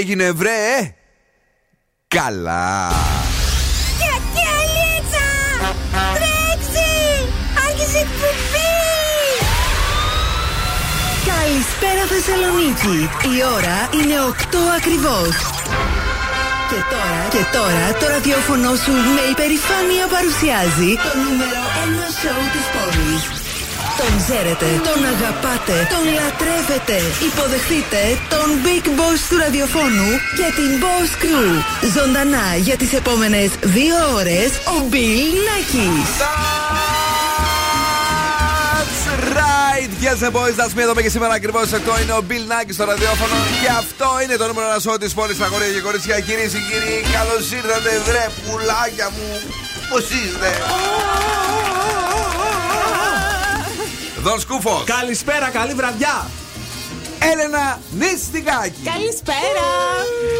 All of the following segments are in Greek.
έγινε βρε; Καλά. Γιατί αλίτσα Τρέξει Άρχισε εκπομπή. Καλησπέρα Θεσσαλονίκη. Η ώρα είναι 8 ακριβώς και τώρα, και τώρα το ραδιόφωνο σου με υπερηφάνεια παρουσιάζει το νούμερο 1 σοου της πόλης. Τον ξέρετε, τον αγαπάτε, τον λατρεύετε. Υποδεχτείτε τον Big Boss του ραδιοφώνου και την Boss Crew. Ζωντανά για τις επόμενες δύο ώρες ο Bill Nackis. Yes, the boys, that's me. Εδώ και σήμερα ακριβώς 8 είναι ο Bill Nackis στο ραδιόφωνο. Και αυτό είναι το νούμερο ένα σώμα της πόλης. Αγόρια και κορίτσια, κυρίες και κύριοι, καλώς ήρθατε, βρε πουλάκια μου. Πώς είστε, Δον Σκούφος. Καλησπέρα, καλή βραδιά. Έλενα Νίστικάκη. Καλησπέρα.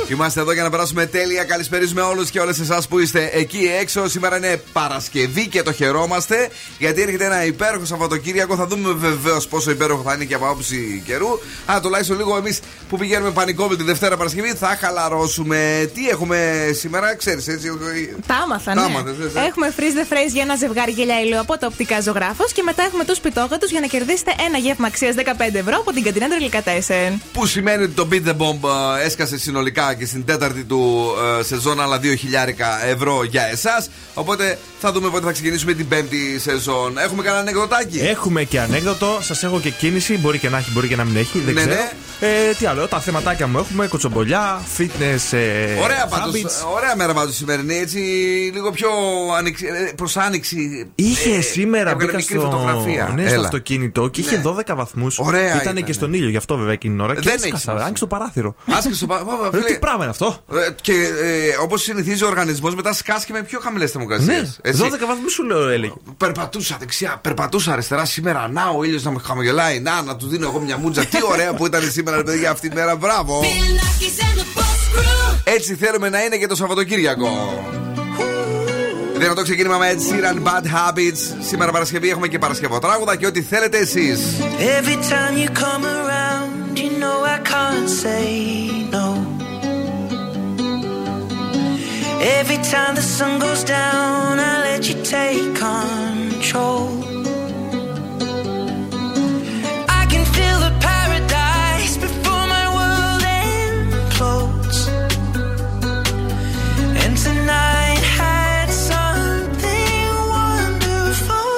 Είμαστε εδώ για να περάσουμε τέλεια. Καλησπέριζουμε όλους και όλες εσάς που είστε εκεί έξω. Σήμερα είναι Παρασκευή και το χαιρόμαστε γιατί έρχεται ένα υπέροχο Σαββατοκύριακο. Θα δούμε βεβαίως πόσο υπέροχο θα είναι και από άποψη καιρού. Αλλά τουλάχιστον λίγο εμείς που πηγαίνουμε πανικό με τη Δευτέρα Παρασκευή θα χαλαρώσουμε. Τι έχουμε σήμερα, ξέρεις έτσι. Τα άμαθα, ναι. άμαθες, ε, ε. Έχουμε freeze the phrase για ένα ζευγάρι γελιά ήλιο από το οπτικά ζωγράφος και μετά έχουμε τους πιτόγατους για να κερδίσετε ένα γεύμα αξίας 15 ευρώ από την Κατινά Τρελικατέσεν. Που σημαίνει ότι το Beat the Bomb ε, έσκασε συνολικά και στην τέταρτη του ε, σεζόν άλλα 2.000 ευρώ για εσάς. Οπότε θα δούμε πότε θα ξεκινήσουμε την πέμπτη σεζόν. Έχουμε κανένα ανεκδοτάκι; Έχουμε και ανέκδοτο, σας έχω και κίνηση. Μπορεί και να έχει, μπορεί και να μην έχει. Δεν Ναι, ξέρω. ναι. Ε, τι άλλο, τα θεματάκια μου έχουμε. Κοτσομπολιά, fitness. Ε, Ωραία πάντως, habits. ωραία μέρα πάντως σημερινή, έτσι λίγο πιο άνοιξη, ε, προς άνοιξη. Είχε Ε, σήμερα έβγαλε μπήκα μικρή στο, φωτογραφία. ναι, στο Έλα. αυτοκίνητο και είχε Ναι. 12 βαθμούς. Ωραία Ήταν ήταν, και ναι. στον ήλιο, γι' αυτό βέβαια εκείνη την ώρα. Και Δεν έσκασα, έχει σημασία. άνοιξε το παράθυρο. Άσκησε στο πα- Βα- Ρε, φίλε, τι πράγμα είναι αυτό; ε, Και ε, όπως συνηθίζει ο οργανισμός, μετά σκάσκει με πιο χαμηλές θερμοκρασίες. Ναι, 12 βαθμούς σου λέω έλεγε. Περπατούσα δεξιά, περπατούσα αριστερά σήμερα. Να ο ήλιος να με χαμογελάει. Να, να του δίνω εγώ μια μούτζα. Τι ωραία που ήταν σήμερα, ρε παιδιά, αυτή τη μέρα. Μπράβο. Έτσι θέλουμε να είναι και το Σαββατοκύριακο. Δυνατό ξεκίνημα με Ed Sheeran Bad Habits. Σήμερα Παρασκευή έχουμε και Παρασκευοτράγουδα και ό,τι θέλετε εσείς. Every time you come around, you know I can't say no. Every time the sun goes down, I let you take control. I can feel the paradise before my world implodes. And tonight had something wonderful.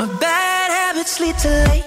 My bad habits lead to late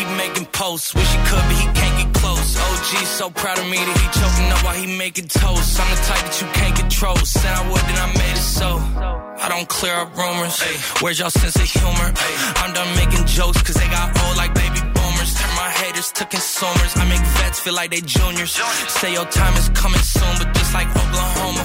keep making posts. Wish he could, but he can't get close. OG so proud of me that he choking up while he making toast. I'm the type that you can't control. Said I would, then I made it so. I don't clear up rumors. Where's y'all sense of humor? I'm done making jokes cause they got old like baby boomers. Turn my haters to consumers. I make vets feel like they juniors. Say your time is coming soon, but just like Oklahoma,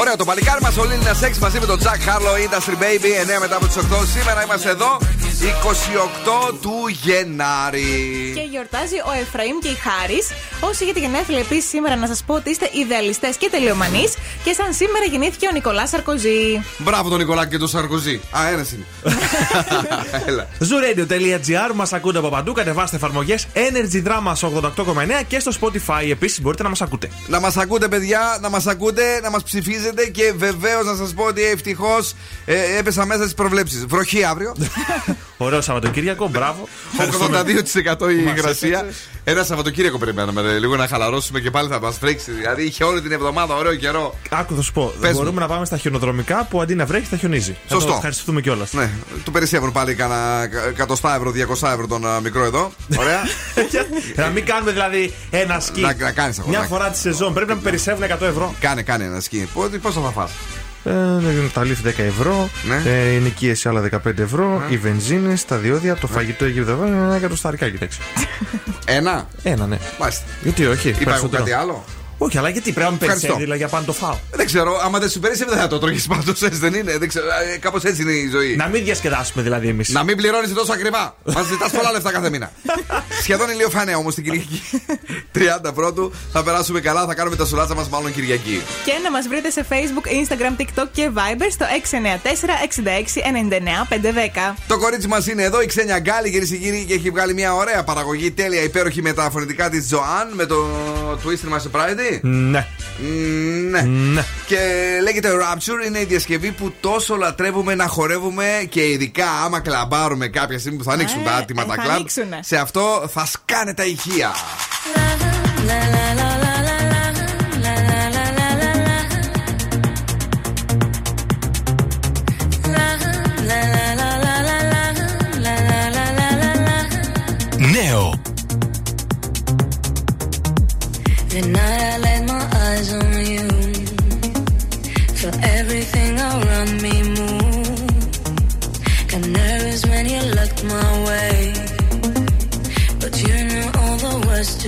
Ωραία, το παλικάρι μας ο Λίλινα Σεξ μαζί με τον Jack Harlow Industry Baby 9 μετά από τις 8. Σήμερα είμαστε εδώ 28 του Γενάρη. Και γιορτάζει ο Εφραήμ και η Χάρης. Όσοι έχετε γενέθλια επίσης σήμερα, να σας πω ότι είστε ιδεαλιστές και τελειομανείς. Και σαν σήμερα γεννήθηκε ο Νικολάς Σαρκοζή. Μπράβο τον Νικολάκη και τον Σαρκοζή. Α, ένας είναι. Έλα. Zooradio.gr μας ακούτε από παντού. Κατεβάστε εφαρμογές Energy Drama 88,9 και στο Spotify επίσης μπορείτε να μας ακούτε. Να μας ακούτε, παιδιά, να μας ακούτε, να μας ψηφίζετε και βεβαίως να σας πω ότι ευτυχώς ε, έπεσα μέσα στις προβλέψεις. Βροχή αύριο. Ωραίο Σαββατοκύριακο, μπράβο. Ευχαριστούμε. 82% η Μας υγρασία. έπαιξε. Ένα Σαββατοκύριακο περιμέναμε ρε, λίγο να χαλαρώσουμε και πάλι θα μας φρέξει. Δηλαδή είχε όλη την εβδομάδα ωραίο καιρό. Άκου, θα σου πω. Πες μου. μπορούμε να πάμε στα χιονοδρομικά που αντί να βρέχει θα χιονίζει. Θα Σωστό. το ευχαριστούμε κιόλας. Ναι, του περισσεύουν πάλι κανένα εκατοστά ευρώ, 200 ευρώ τον α, μικρό εδώ. Ωραία. να μην κάνουμε δηλαδή ένα σκι. Να- να κάνεις, αγοράκι. Μια φορά τη σεζόν πρέπει να με περισσεύουν 100 ευρώ. κάνε, κάνε ένα σκι. Πώ θα φας; Ε, τα λύθη 10 ευρώ. Ναι. Ε, η νοικίαση άλλα 15 ευρώ. Οι βενζίνες, τα διόδια, το φαγητό εκεί εδώ. Ένα εκατοσταρικά, κοιτάξτε. Ένα. Ένα, ναι. Μάλιστα. Γιατί όχι. Υπάρχουν περισσότερο. κάτι άλλο; Όχι, αλλά γιατί πρέπει να με Ευχαριστώ. περισσεύει δηλαδή, για πάνω το φάω. Δεν ξέρω, άμα δεν σου περισσεύει δεν θα το τρώγεις πάντως, έτσι δεν είναι. Κάπως έτσι είναι η ζωή. Να μην διασκεδάσουμε δηλαδή εμείς. Να μην πληρώνεις τόσο ακριβά. Μας ζητάς πολλά λεφτά κάθε μήνα. Σχεδόν ηλιοφάνεια όμως την Κυριακή. 30 πρώτου θα περάσουμε καλά, θα κάνουμε τα σουλάτσα μας μάλλον Κυριακή. Και να μας βρείτε σε Facebook, Instagram, TikTok και Viber στο 694-6699-510. Το κορίτσι μας είναι εδώ, η Ξένια Γκάλη, κυρίες και κύριοι, και έχει βγάλει μια ωραία παραγωγή, τέλεια, υπέροχη με τα φωνητικά της Ζωάν, με το Twister My Surprise. Ναι. Μ, Ναι. Ναι. Και λέγεται Rapture, είναι η διασκευή που τόσο λατρεύουμε να χορεύουμε και ειδικά άμα κλαμπάρουμε κάποια στιγμή που θα ανοίξουν Ε, τα άτομα ε, τα θα κλαμπ. ανοίξουνε. Σε αυτό θα σκάνε τα ηχεία.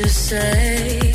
To say.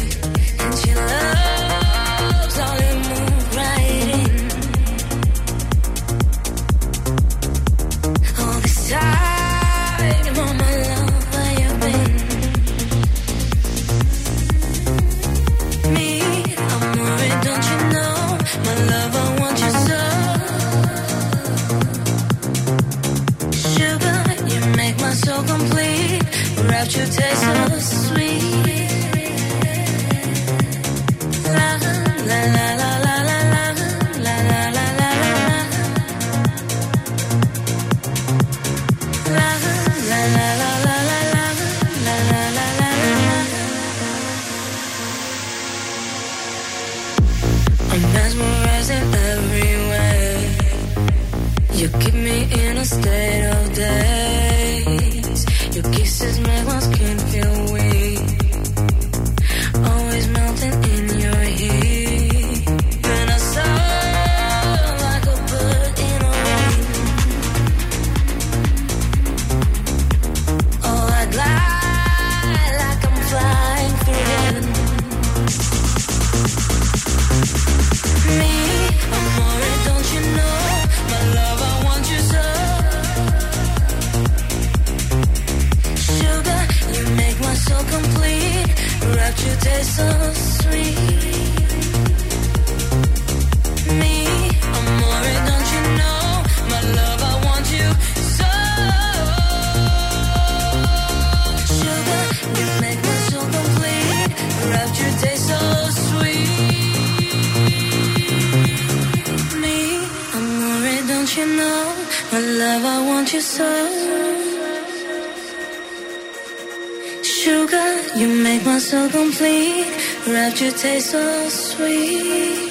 Soul complete. Rapture tastes so sweet.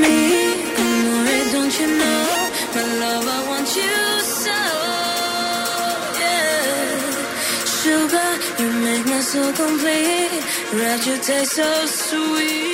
Me, I'm don't you know? My love, I want you so. Yeah. Sugar, you make my soul complete. Rapture tastes so sweet.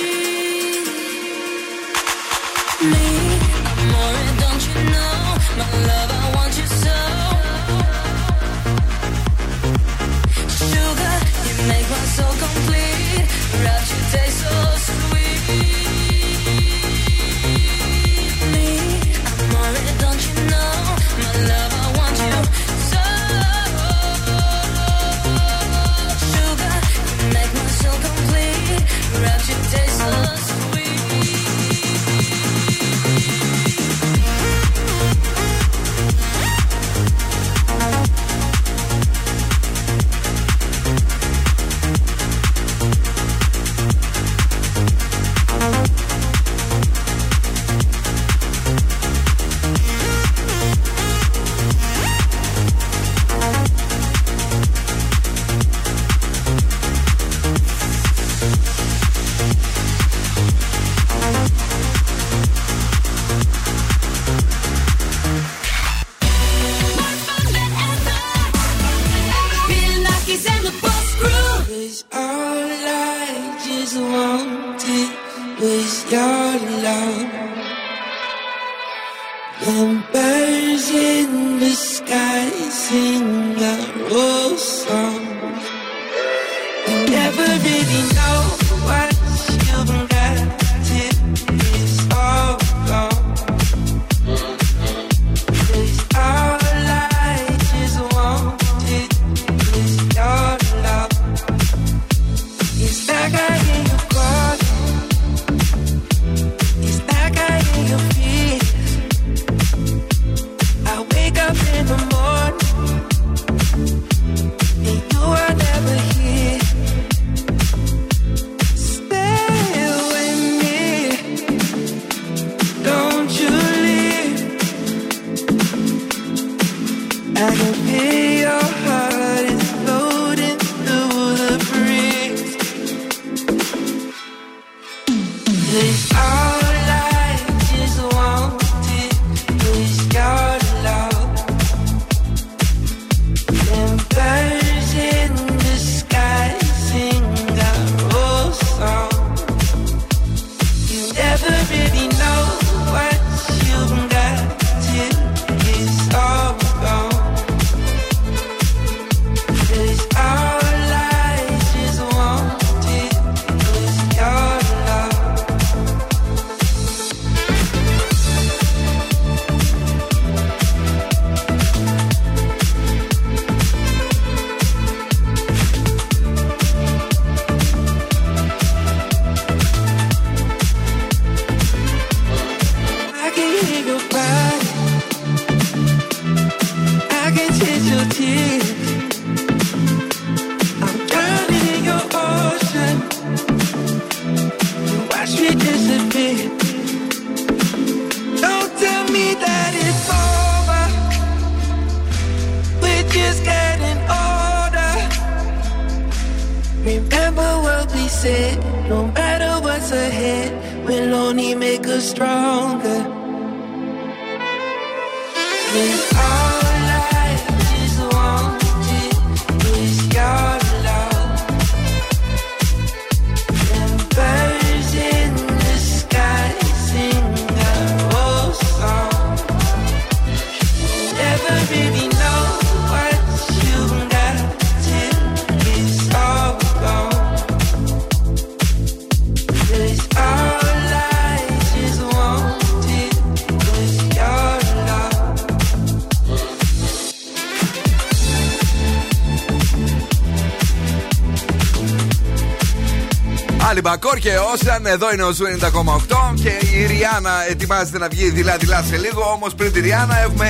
Μπακόρ και Όσαν, εδώ είναι ο Ζου 90,8 και η Ριάννα ετοιμάζεται να βγει δειλά-δειλά σε λίγο. Όμως πριν τη Ριάννα έχουμε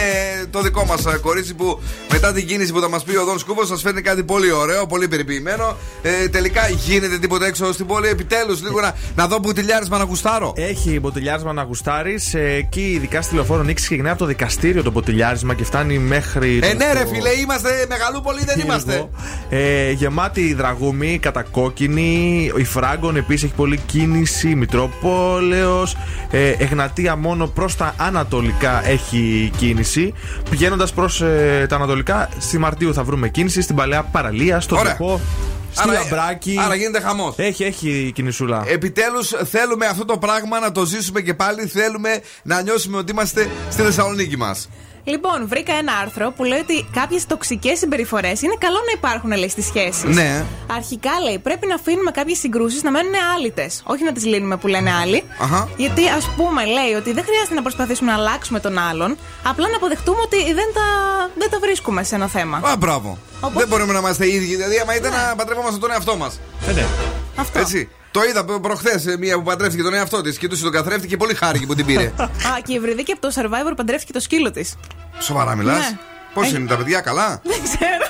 το δικό μας κορίτσι που μετά την κίνηση που θα μας πει ο Δόν Σκούβος σας φέρνει κάτι πολύ ωραίο, πολύ περιποιημένο. Ε, τελικά γίνεται τίποτα έξω στην πόλη. Επιτέλους λίγο να, να δω μπουτιλιάρισμα να γουστάρω. Έχει μποτιλιάρισμα να γουστάρεις. εκεί, ειδικά στη λεωφόρο Νίξη, ξεκινάει από το δικαστήριο το μποτιλιάρισμα και φτάνει μέχρι. Ε, το- ναι, ρε φίλε, είμαστε μεγαλούπολοι, δεν είμαστε. Ε, γεμάτη δραγούμη, κατακόκκινη. Η Φράγκον επίσης έχει πολλή κίνηση. Μητρόπολεο. Ε, Εγνατία μόνο προς τα ανατολικά έχει κίνηση. Πηγαίνοντας προς τα ανατολικά, στη Μαρτίου θα βρούμε κίνηση. Στην παλαιά παραλία, στο Ωραία. Τρεπό, στη Άρα- Λαμπράκη. άρα γίνεται χαμός. Έχει, έχει κινησούλα. Επιτέλους θέλουμε αυτό το πράγμα να το ζήσουμε και πάλι. Θέλουμε να νιώσουμε ότι είμαστε στη Θεσσαλονίκη μας. Λοιπόν, βρήκα ένα άρθρο που λέει ότι κάποιες τοξικές συμπεριφορές είναι καλό να υπάρχουν, λέει, στις σχέσεις. Ναι. Αρχικά λέει πρέπει να αφήνουμε κάποιες συγκρούσεις να μένουν άλυτες. Όχι να τις λύνουμε που λένε άλλοι. Αχα. Γιατί ας πούμε λέει ότι δεν χρειάζεται να προσπαθήσουμε να αλλάξουμε τον άλλον. Απλά να αποδεχτούμε ότι δεν τα, δεν τα βρίσκουμε σε ένα θέμα. Α, μπράβο. Οπότε- Δεν μπορούμε να είμαστε οι ίδιοι. Δηλαδή, άμα ήταν να παντρευόμαστε τον εαυτό μας. Ε, ναι. Αυτό. Έτσι. Το είδα προχθές μία που παντρεύτηκε τον εαυτό της. Κοιτούσε τον καθρέφτη και πολύ χάρηκε που την πήρε. Α, και η Ευρυδίκη από το survivor παντρεύτηκε το σκύλο της. Σοβαρά μιλάς; Ναι. Πώς Έχει- είναι τα παιδιά, καλά; Δεν ξέρω.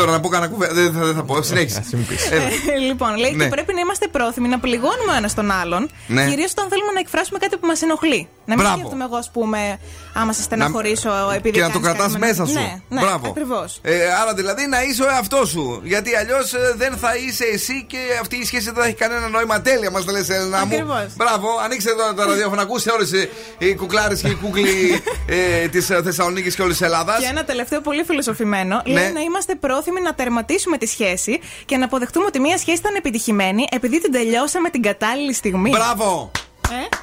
Περι- Τώρα να πω κανένα κουβέντα. Δεν θα, δεν θα πω. Συνέχισε. Ας μην πεις. Έλα. Ε, λοιπόν, λέει Ναι. και πρέπει να είμαστε πρόθυμοι να πληγώνουμε ο ένας τον άλλον. Ναι. Κυρίως όταν θέλουμε να εκφράσουμε κάτι που μας ενοχλεί. Να μην Μπράβο. σκέφτομαι εγώ, ας πούμε, άμα σε στεναχωρήσω επειδή. Και να το κάνεις κρατάς κάτι με- μέσα σου. Ναι, ναι, Μπράβο. Ακριβώς. Ε, άρα δηλαδή να είσαι ο εαυτός σου. Γιατί αλλιώς δεν θα είσαι εσύ και αυτή η σχέση δεν θα έχει κανένα νόημα. Τέλεια μας τα λες, Ελένα μου. Ακριβώς. Μπράβο, ανοίξτε εδώ το ραδιόφωνο, ακούστε όλες οι κουκλάρες και οι κούκλοι ε, της Θεσσαλονίκης και όλης της Ελλάδας. Και ένα τελευταίο πολύ φιλοσοφημένο. Ναι. Λέει να είμαστε πρόθυμοι να τερματίσουμε τη σχέση και να αποδεχτούμε ότι μια σχέση ήταν επιτυχημένη επειδή την τελειώσαμε την κατάλληλη στιγμή. Μπράβο! Ε;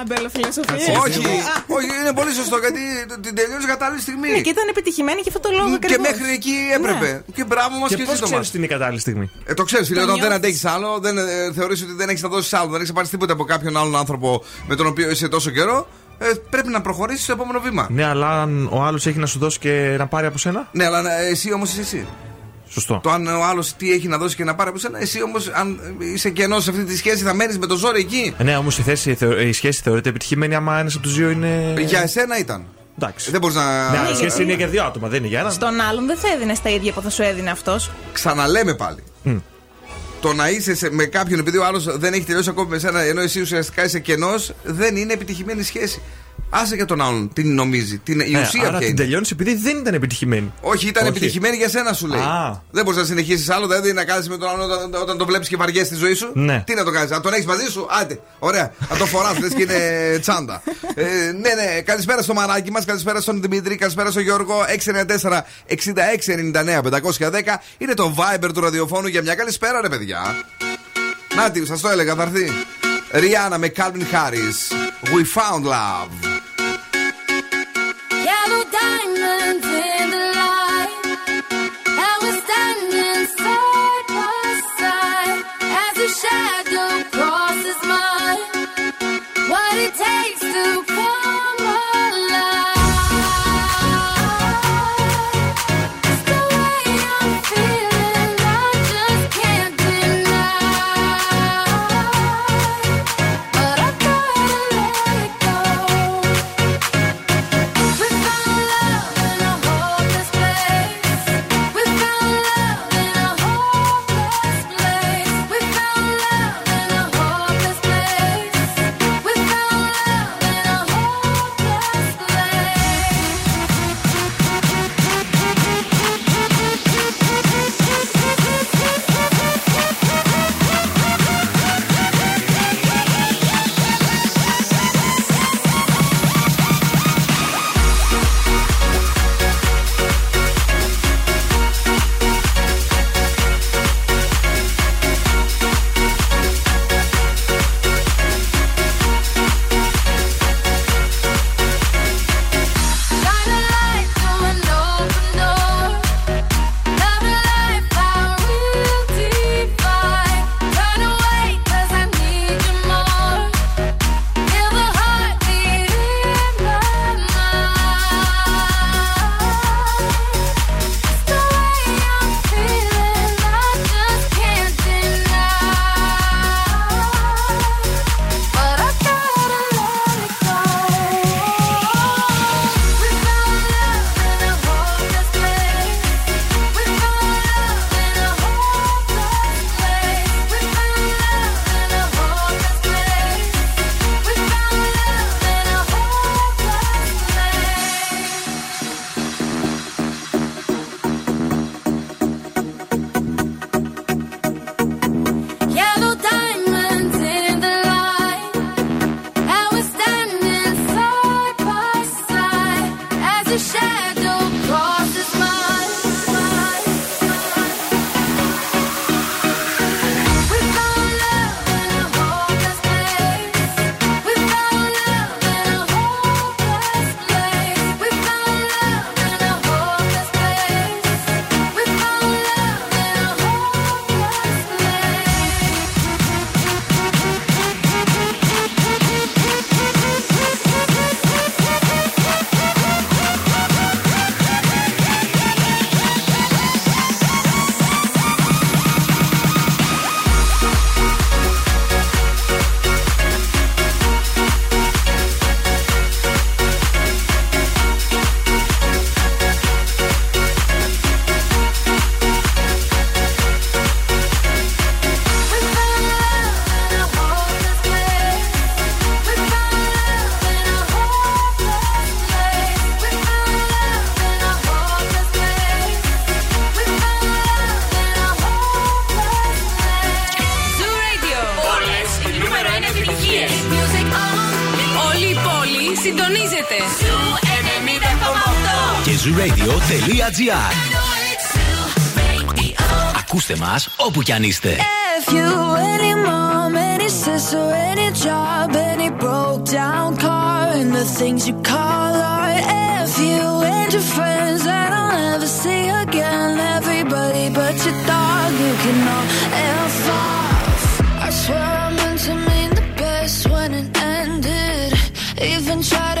Αμπελοφιλοσοφία. όχι, όχι, είναι πολύ σωστό γιατί την τελειώνεις κατάλληλη στιγμή. Ναι, και ήταν επιτυχημένη και αυτό το λόγο και ακριβώς. μέχρι εκεί έπρεπε. Και μπράβο μας Και και, πώς ζήτω ξέρεις μας. ότι είναι η κατάλληλη στιγμή; Ε, το ξέρεις, φίλε, Το όταν δεν νιώθεις. αντέχεις άλλο, δεν ε, θεωρείς ότι δεν έχεις να δώσεις άλλο, δεν έχεις πάρεις τίποτα από κάποιον άλλον άνθρωπο με τον οποίο είσαι τόσο καιρό, ε, πρέπει να προχωρήσεις στο επόμενο βήμα. Ναι, αλλά αν ο άλλος έχει να σου δώσει και να πάρει από σένα; Ναι, αλλά ε, εσύ όμως είσαι εσύ. Σωστό. Το αν ο άλλος τι έχει να δώσει και να πάρει από σένα, εσύ όμως, αν είσαι κενός σε αυτή τη σχέση, θα μένεις με το ζόρι εκεί. Ε, Ναι, όμως η, θέση, θεω- η σχέση θεωρείται επιτυχημένη άμα ένας από τους δύο είναι. Για εσένα ήταν. Εντάξει. Δεν μπορείς να. Ναι, αλλά η Ναι, σχέση γιατί- είναι για δύο άτομα, δεν είναι για ένα. Στον άλλον δεν θα έδινες τα ίδια που θα σου έδινε αυτός. Ξαναλέμε πάλι. Το να είσαι σε- με κάποιον επειδή ο άλλος δεν έχει τελειώσει ακόμη με σένα, ενώ εσύ ουσιαστικά είσαι κενός, δεν είναι επιτυχημένη σχέση. Άσε για τον άλλον, τι νομίζει. Την, η Ε, ουσία άρα ποια την είναι. τελειώνεις επειδή δεν ήταν επιτυχημένη. Όχι, ήταν Όχι. επιτυχημένη για σένα, σου λέει. Α. Δεν μπορείς να συνεχίσεις άλλο, δηλαδή να κάνει με τον άλλον όταν, όταν το βλέπεις και βαριέσαι στη ζωή σου. Ναι. Τι να το κάνεις, να τον έχεις μαζί σου, άντε. Ωραία, να το φοράς, λες και είναι τσάντα. ε, ναι, ναι, καλησπέρα στο μαράκι μας, καλησπέρα στον Δημήτρη, καλησπέρα στον Γιώργο. 694 6699 510 είναι το Viber του ραδιοφώνου για μια καλησπέρα, ρε παιδιά. Νάτι, σας το έλεγα, θα έρθει. Rihanna με Calvin Harris. We found love. azuradio.gr Ακούστε μας όπου κι αν είστε. If you any mom, any sister, any job, any broke down car, and the things you call art. If you and your friends that I'll never see again, everybody but your dog, you can all F off. I swear I meant to mean the best when it ended. Even tried to bite my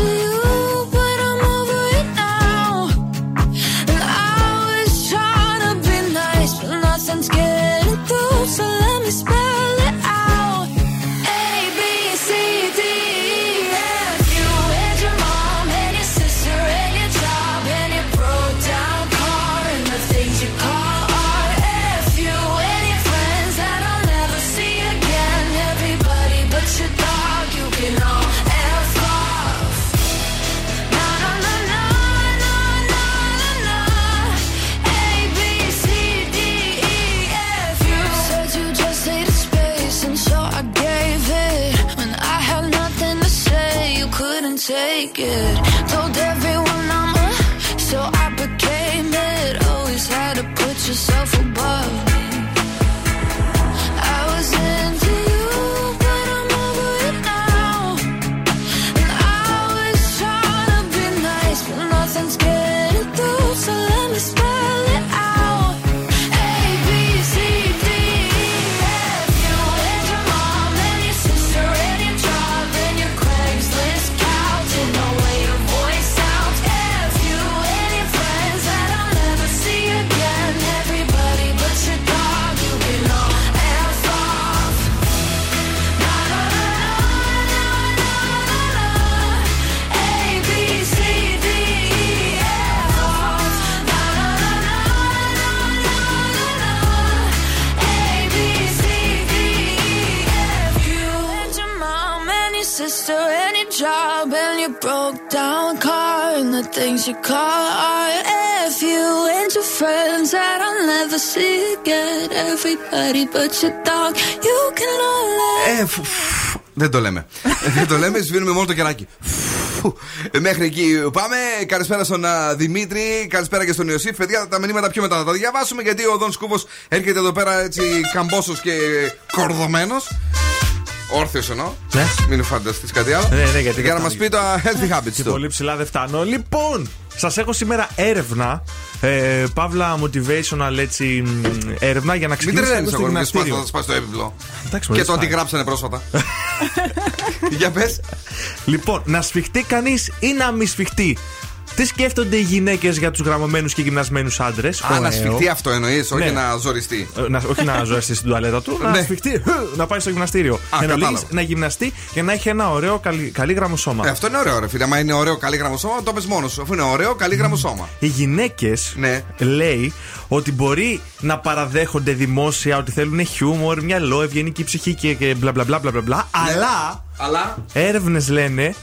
things you call art. F you and your friends that I'll never see again. Everybody but your dog, you can all let Ε, φου, φου, δεν το λέμε. Ε, δεν το λέμε, σβήνουμε μόνο το κεράκι. Φου. Ε, Μέχρι εκεί πάμε. Καλησπέρα στον α, Δημήτρη, καλησπέρα και στον Ιωσήφ. Παιδιά, τα μηνύματα πιο μετά θα τα διαβάσουμε γιατί ο Δον Σκούβος έρχεται εδώ πέρα έτσι καμπόσος και κορδωμένος. Όρθιος εννοώ. Ναι. Μην φανταστείς κάτι άλλο. Ναι, ναι, γιατί για να δεν μας φτάνει. πει τα healthy habits Και του. πολύ ψηλά δεν φτάνω. Λοιπόν, σας έχω σήμερα έρευνα. Ε, παύλα motivational έτσι, μ, έρευνα για να Μην ξεκινήσουμε τρελαίνεις στο αγόρι μου, γυμναστήριο. θα σπάσει το έπιπλο. Εντάξει, Και μωρέ, το σπάει. αντιγράψανε πρόσφατα. Για πες. Λοιπόν, να σφιχτεί κανείς ή να μη σφιχτεί; Τι σκέφτονται οι γυναίκες για τους γραμμωμένους και γυμνασμένους άντρες; Α, να σφιχτεί αυτό εννοείς, όχι Ναι. να ζοριστεί. Ε, να, όχι να ζωέσει στην τουαλέτα του, να Ναι. σφιχτεί, να πάει στο γυμναστήριο. Α, Εν ολίγης, κατάλαβα. να γυμναστεί και να έχει ένα ωραίο καλή, καλή γραμμοσώμα. Ε, αυτό είναι ωραίο, ρε φίλε. Μα είναι ωραίο, καλή γραμμοσώμα, το πες μόνος σου. Αφού είναι ωραίο, καλή γραμμοσώμα. Οι γυναίκες Ναι. λέει ότι μπορεί να παραδέχονται δημόσια ότι θέλουν χιούμορ, μυαλό, ευγενική ψυχή και, και μπλα μπλα μπλα μπλα μπλα, μπλα αλλά Αλλά; έρευνες λένε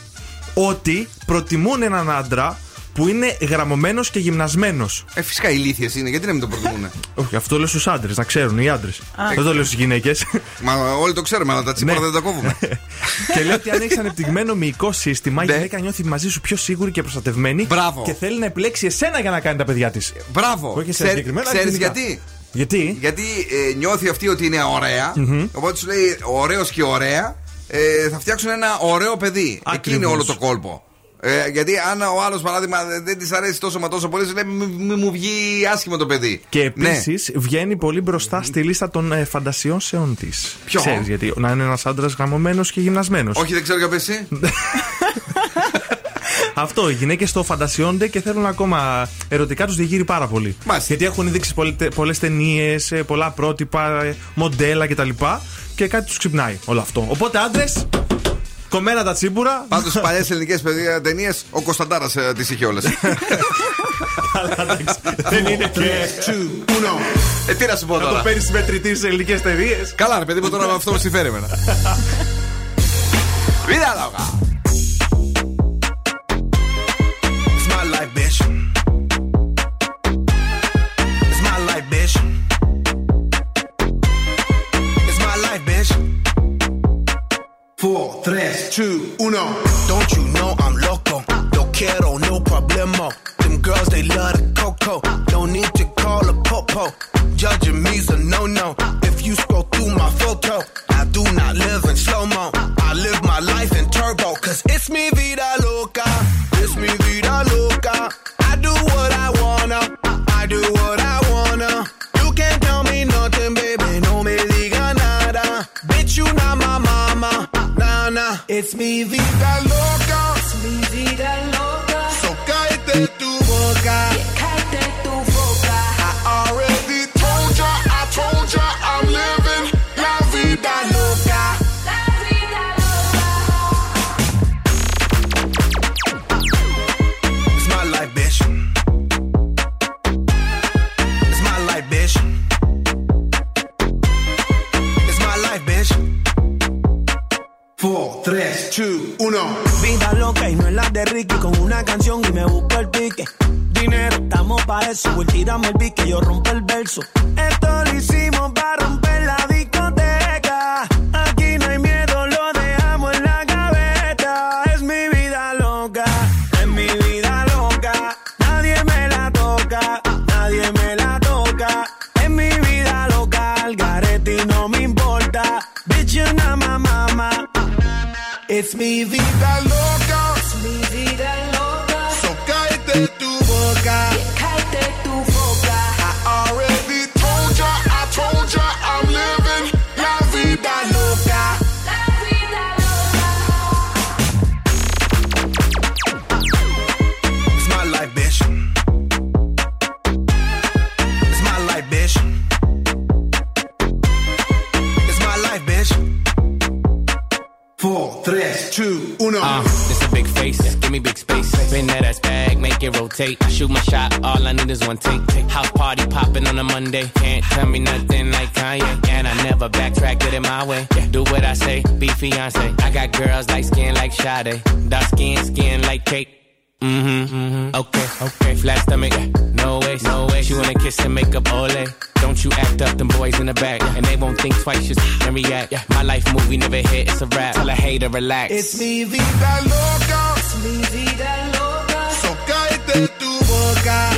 ότι προτιμούν έναν άντρα που είναι γραμμωμένος και γυμνασμένος. Ε, φυσικά ηλίθιες είναι, γιατί να μην το προτιμούν. Όχι, αυτό το λέω στους άντρες, να ξέρουν οι άντρες. Δεν το λέω στι γυναίκες. Μα όλοι το ξέρουμε, αλλά τα τσίπορα Ναι. δεν τα κόβουμε. και λέει ότι αν έχεις ανεπτυγμένο μυϊκό σύστημα, η Ναι. γυναίκα νιώθει μαζί σου πιο σίγουρη και προστατευμένη. Μπράβο. Και θέλει να επιλέξει εσένα για να κάνει τα παιδιά της. Μπράβο. Όχι σε Ξέρ- συγκεκριμένα, Ξέρεις γενικά. γιατί; Γιατί; Γιατί ε, νιώθει αυτή ότι είναι ωραία, Οπότε σου λέει ωραίος και ωραία. Ε, θα φτιάξουν ένα ωραίο παιδί. Εκεί είναι Ακριβώς. όλο το κόλπο. Ε, γιατί αν ο άλλος παράδειγμα δεν της αρέσει τόσο μα τόσο πολύ, σου λέει μη, μη μου βγει άσχημο το παιδί. Και Ναι. επίσης βγαίνει πολύ μπροστά στη λίστα των ε, φαντασιώσεων της. Ποιο; Ξέρεις γιατί. Να είναι ένας άντρας γραμμωμένο και γυμνασμένος. Όχι, δεν ξέρω για πες εσύ. Αυτό. Οι γυναίκες το φαντασιώνται και θέλουν ακόμα ερωτικά τους διηγείρει πάρα πολύ. Μάλιστα. Γιατί έχουν δείξει πολλέ ταινίες, πολλά πρότυπα, ε, μοντέλα κτλ. Και κάτι τους ξυπνάει όλο αυτό. Οπότε άντρες, κομμένα τα τσίπουρα. Πάντως στι παλιές ελληνικές ταινίες ο Κωνσταντάρας τις είχε όλες. Δεν είναι και. Ε, τι να σου πω Να το τώρα. παίρνεις μετρητή σε ελληνικές εταιρείε. Καλά, ρε παιδί μου, τώρα με αυτό με συμφέρει εμένα. Vida loca. Four, three, two, uno. Don't you know I'm loco, no quiero, no problemo. Them girls, they love the coco, no need to call a popo. Judging me's a no-no, if you scroll through my photo I do not live in slow-mo, I live my life in turbo Cause it's me vida loca, it's me vida loca. I do what I wanna, I do what Es mi vida loca. Es mi vida loca. So tu boca. 3, 2, 1. Vida loca y no es la de Ricky. Con una canción y me busco el pique. Dinero, estamos pa' eso. Will, tiramos el pique, yo rompo el verso. Esto lo hicimos para romper. Mi vida make. I shoot my shot, all I need is one take. House party popping on a Monday. Can't tell me nothing like Kanye. And I never backtrack, get it my way. Do what I say, be fiance. I got girls like skin like Sade. Dark skin, skin like cake. Mm-hmm, mm-hmm. Okay, okay. Flat stomach, no way, no way. She wanna kiss and make up ole. Don't you act up, them boys in the back. And they won't think twice, just and react. Yeah. My life movie never hit, it's a rap. Tell a hater, relax. It's mi vida loca. It's mi vida loca. de tu boca.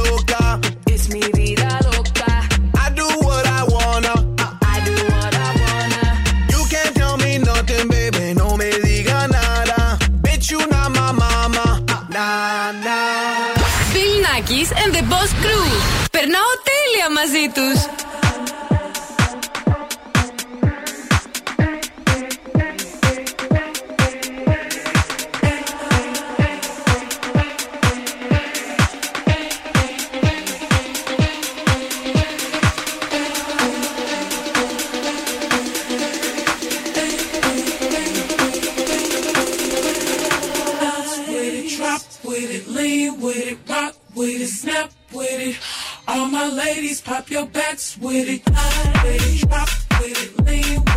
loca. It's mi vida loca. I do what I wanna. I do what I wanna. You can't tell me nothing, baby. No me diga nada. Bitch, you not my mama. Nah, nah. Bill Nackis and the Boss Crew. Περνάω τέλεια μαζί τους. Pop your backs with it. Drop with it, lean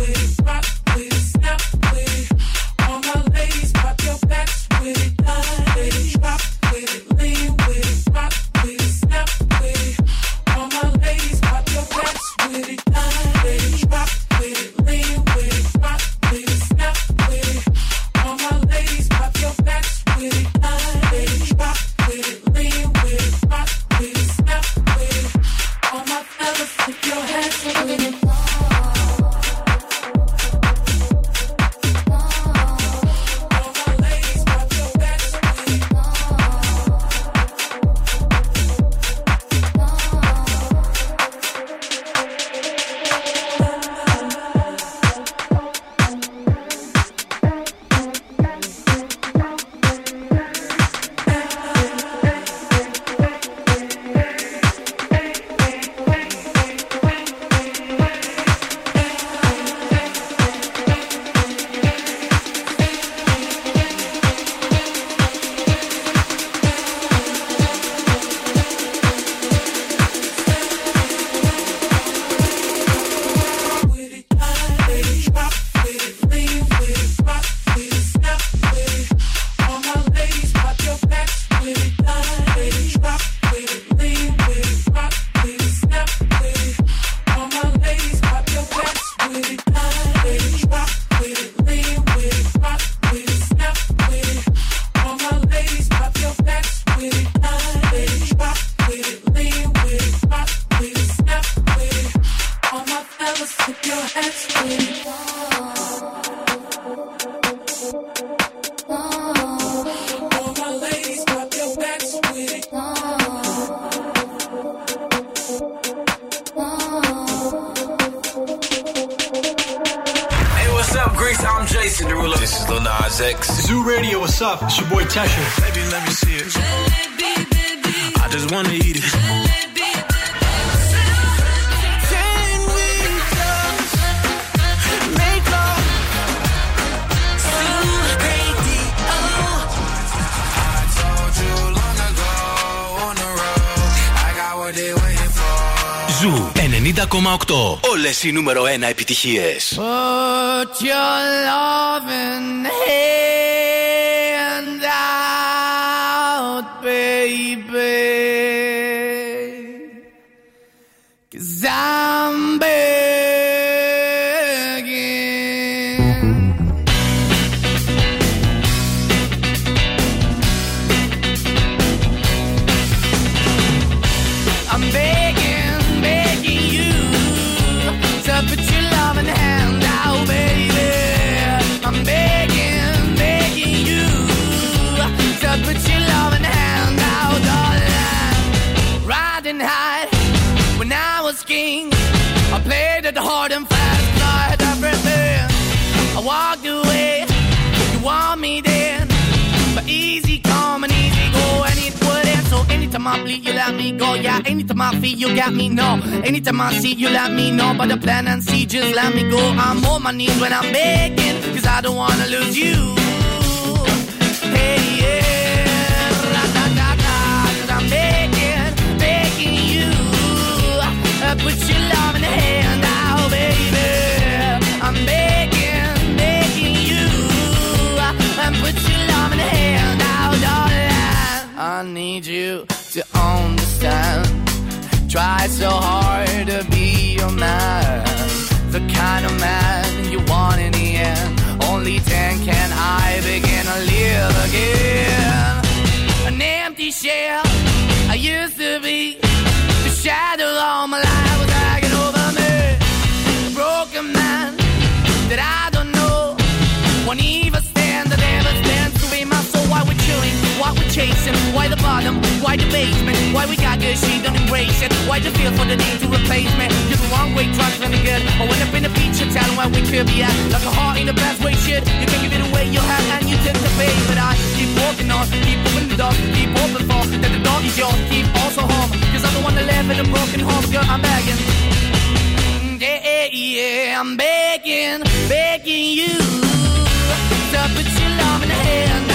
νούμερο 1 επιτυχίες. Put your you let me know. But the plan and see, just let me go. I'm on my knees when I'm begging, why we got good, she don't embrace it. Why you feel for the need to replace me? You're the wrong way, trying to good. I went up in the feature town where we could be at. Like a heart in the best way, shit. You can give it away, you have, and you tend to pay. But I keep walking on, keep moving the door, keep open for that the dog is yours, keep also home. Cause I'm the one that live in a broken home, girl, I'm begging. Yeah, yeah, yeah, I'm begging, begging you to put your love in the hand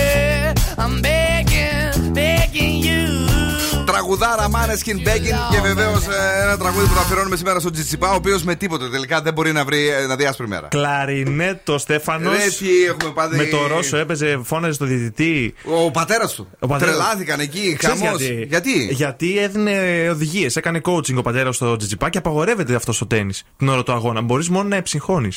Τραγουδάρα Maneskin Begging και βεβαίως ένα τραγούδι που το αφιερώνουμε σήμερα στον Τζιτσιπά, ο οποίος με τίποτε τελικά δεν μπορεί να, βρει, ε, να δει άσπρη μέρα. Κλαρινέτο Στέφανος. Ρε, τι έχουμε πάθει. Με το Ρώσο έπαιζε, φώναζε στο διαιτητή. Ο πατέρας του. Ο πατέρας- Τρελάθηκαν εκεί, Ξέρεις χαμός. γιατί; γιατί; Γιατί έδινε οδηγίες, έκανε coaching ο πατέρας στο Τζιτζιπά και απαγορεύεται αυτό στο τέννη την ώρα του αγώνα. Μπορείς μόνο να εψυγχώνει.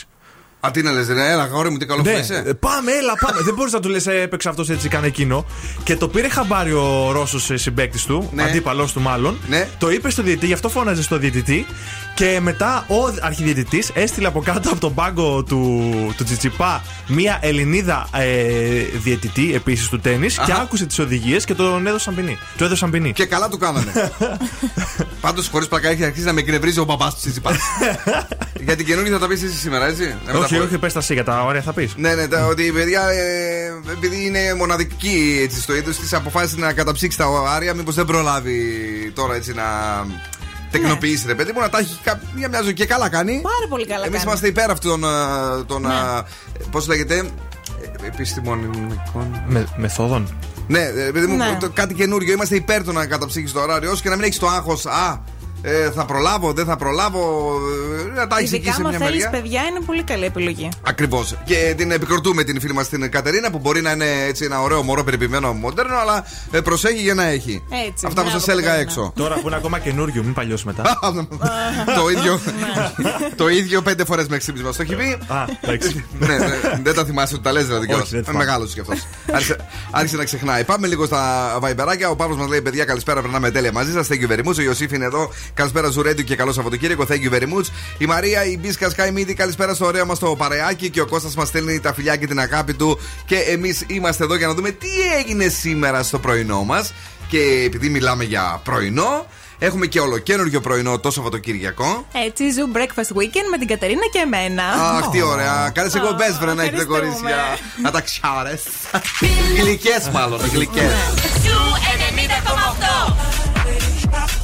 Α, τι να λες, ρε, έλα, γόρι μου, τι καλό που Ναι, είσαι. ε, πάμε, έλα, πάμε. Δεν μπορείς να του λες, έπαιξε αυτός έτσι, κάνε εκείνο. Και το πήρε χαμπάρι ο Ρώσος συμπέκτη του, Ναι. αντίπαλο του μάλλον. Ναι. Το είπε στο διαιτητή, γι' αυτό φώναζε στο διαιτητή. Και μετά ο αρχιδιαιτητής έστειλε από κάτω από τον πάγκο του, του Τσιτσιπά μία Ελληνίδα ε, διαιτητή επίσης του τέννη και άκουσε τις οδηγίες και τον έδωσαν ποινή. Του έδωσαν ποινή. Και καλά του κάνανε. Πάντως, χωρίς πλακά έχει αρχίσει να με εκνευρίζει ο μπαμπάς του Τσιτσιπά. Για την καινούργια θα τα πεις εσύ σήμερα, έτσι; Να μην τα όχι, πω. όχι, πες τα εσύ για τα ωραία θα πεις. Ναι, ναι, τα, ότι η παιδιά, ε, επειδή είναι μοναδική έτσι, στο είδος της, αποφάσισε να καταψύξει τα ωράρια. Μήπως δεν προλάβει τώρα έτσι να τεκνοποιήσει, ρε παιδί μου, να τα έχει κα- μια μια ζωή. Και καλά κάνει. Πάρα πολύ καλά. Εμείς κάνει. είμαστε υπέρ αυτών των. των Ναι. Πώς λέγεται. ε, Επιστημονικών. Με, μεθόδων. Ναι, ε, παιδί μου, Ναι. το- κάτι καινούριο. Είμαστε υπέρ του να καταψύχει το ωράριο όσο και να μην έχεις το άγχος. Α, ε, θα προλάβω, δεν θα προλάβω. ε, Να τα έχει εκεί Ειδικά σε άμα μια θέλεις μεριά. παιδιά, είναι πολύ καλή επιλογή. Ακριβώς. Και την επικροτούμε την φίλη μας την Κατερίνα που μπορεί να είναι έτσι ένα ωραίο μωρό περιποιημένο μοντέρνο, αλλά ε, προσέχει για να έχει. Έτσι, Αυτά που μπράβο, σας έλεγα Κατερίνα. έξω. Τώρα που είναι ακόμα καινούριο, μην παλιώσει μετά. το ίδιο. το ίδιο πέντε φορές με ξύπνημα. Το έχει πει. Α, εντάξει. ναι, ναι, δεν τα θυμάσαι ότι τα λες δηλαδή κιόλα. Όχι, δεν Είναι θυμάμαι. μεγάλος κι αυτός. Άρχισε, άρχισε να ξεχνάει. Πάμε λίγο στα βαϊμπεράκια. Ο Παύλος μας λέει: Παιδιά, καλησπέρα. Περνάμε τέλεια μαζί σας. Thank you very much. Ο Ιωσήφ είναι εδώ. Καλησπέρα, Ζουρέντου και καλό Σαββατοκύριακο. Thank you very much. Η Μαρία, η Μπίσκα Sky Midi, καλησπέρα στο ωραίο μας το παρεάκι. Και ο Κώστας μας στέλνει τα φιλιά και την αγάπη του. Και εμείς είμαστε εδώ για να δούμε τι έγινε σήμερα στο πρωινό μας. Και επειδή μιλάμε για πρωινό, έχουμε και ολοκένουργιο πρωινό το Σαββατοκύριακο. Έτσι, Zoo Breakfast Weekend με την Κατερίνα και εμένα. Αχ, τι ωραία. Κάνε εγώ Ω, best friend να έχετε ευχαριστούμε. κορίτσια. Να τα ξιάρες. Γλυκές μάλλον, γλυκές. Ζου 90,8.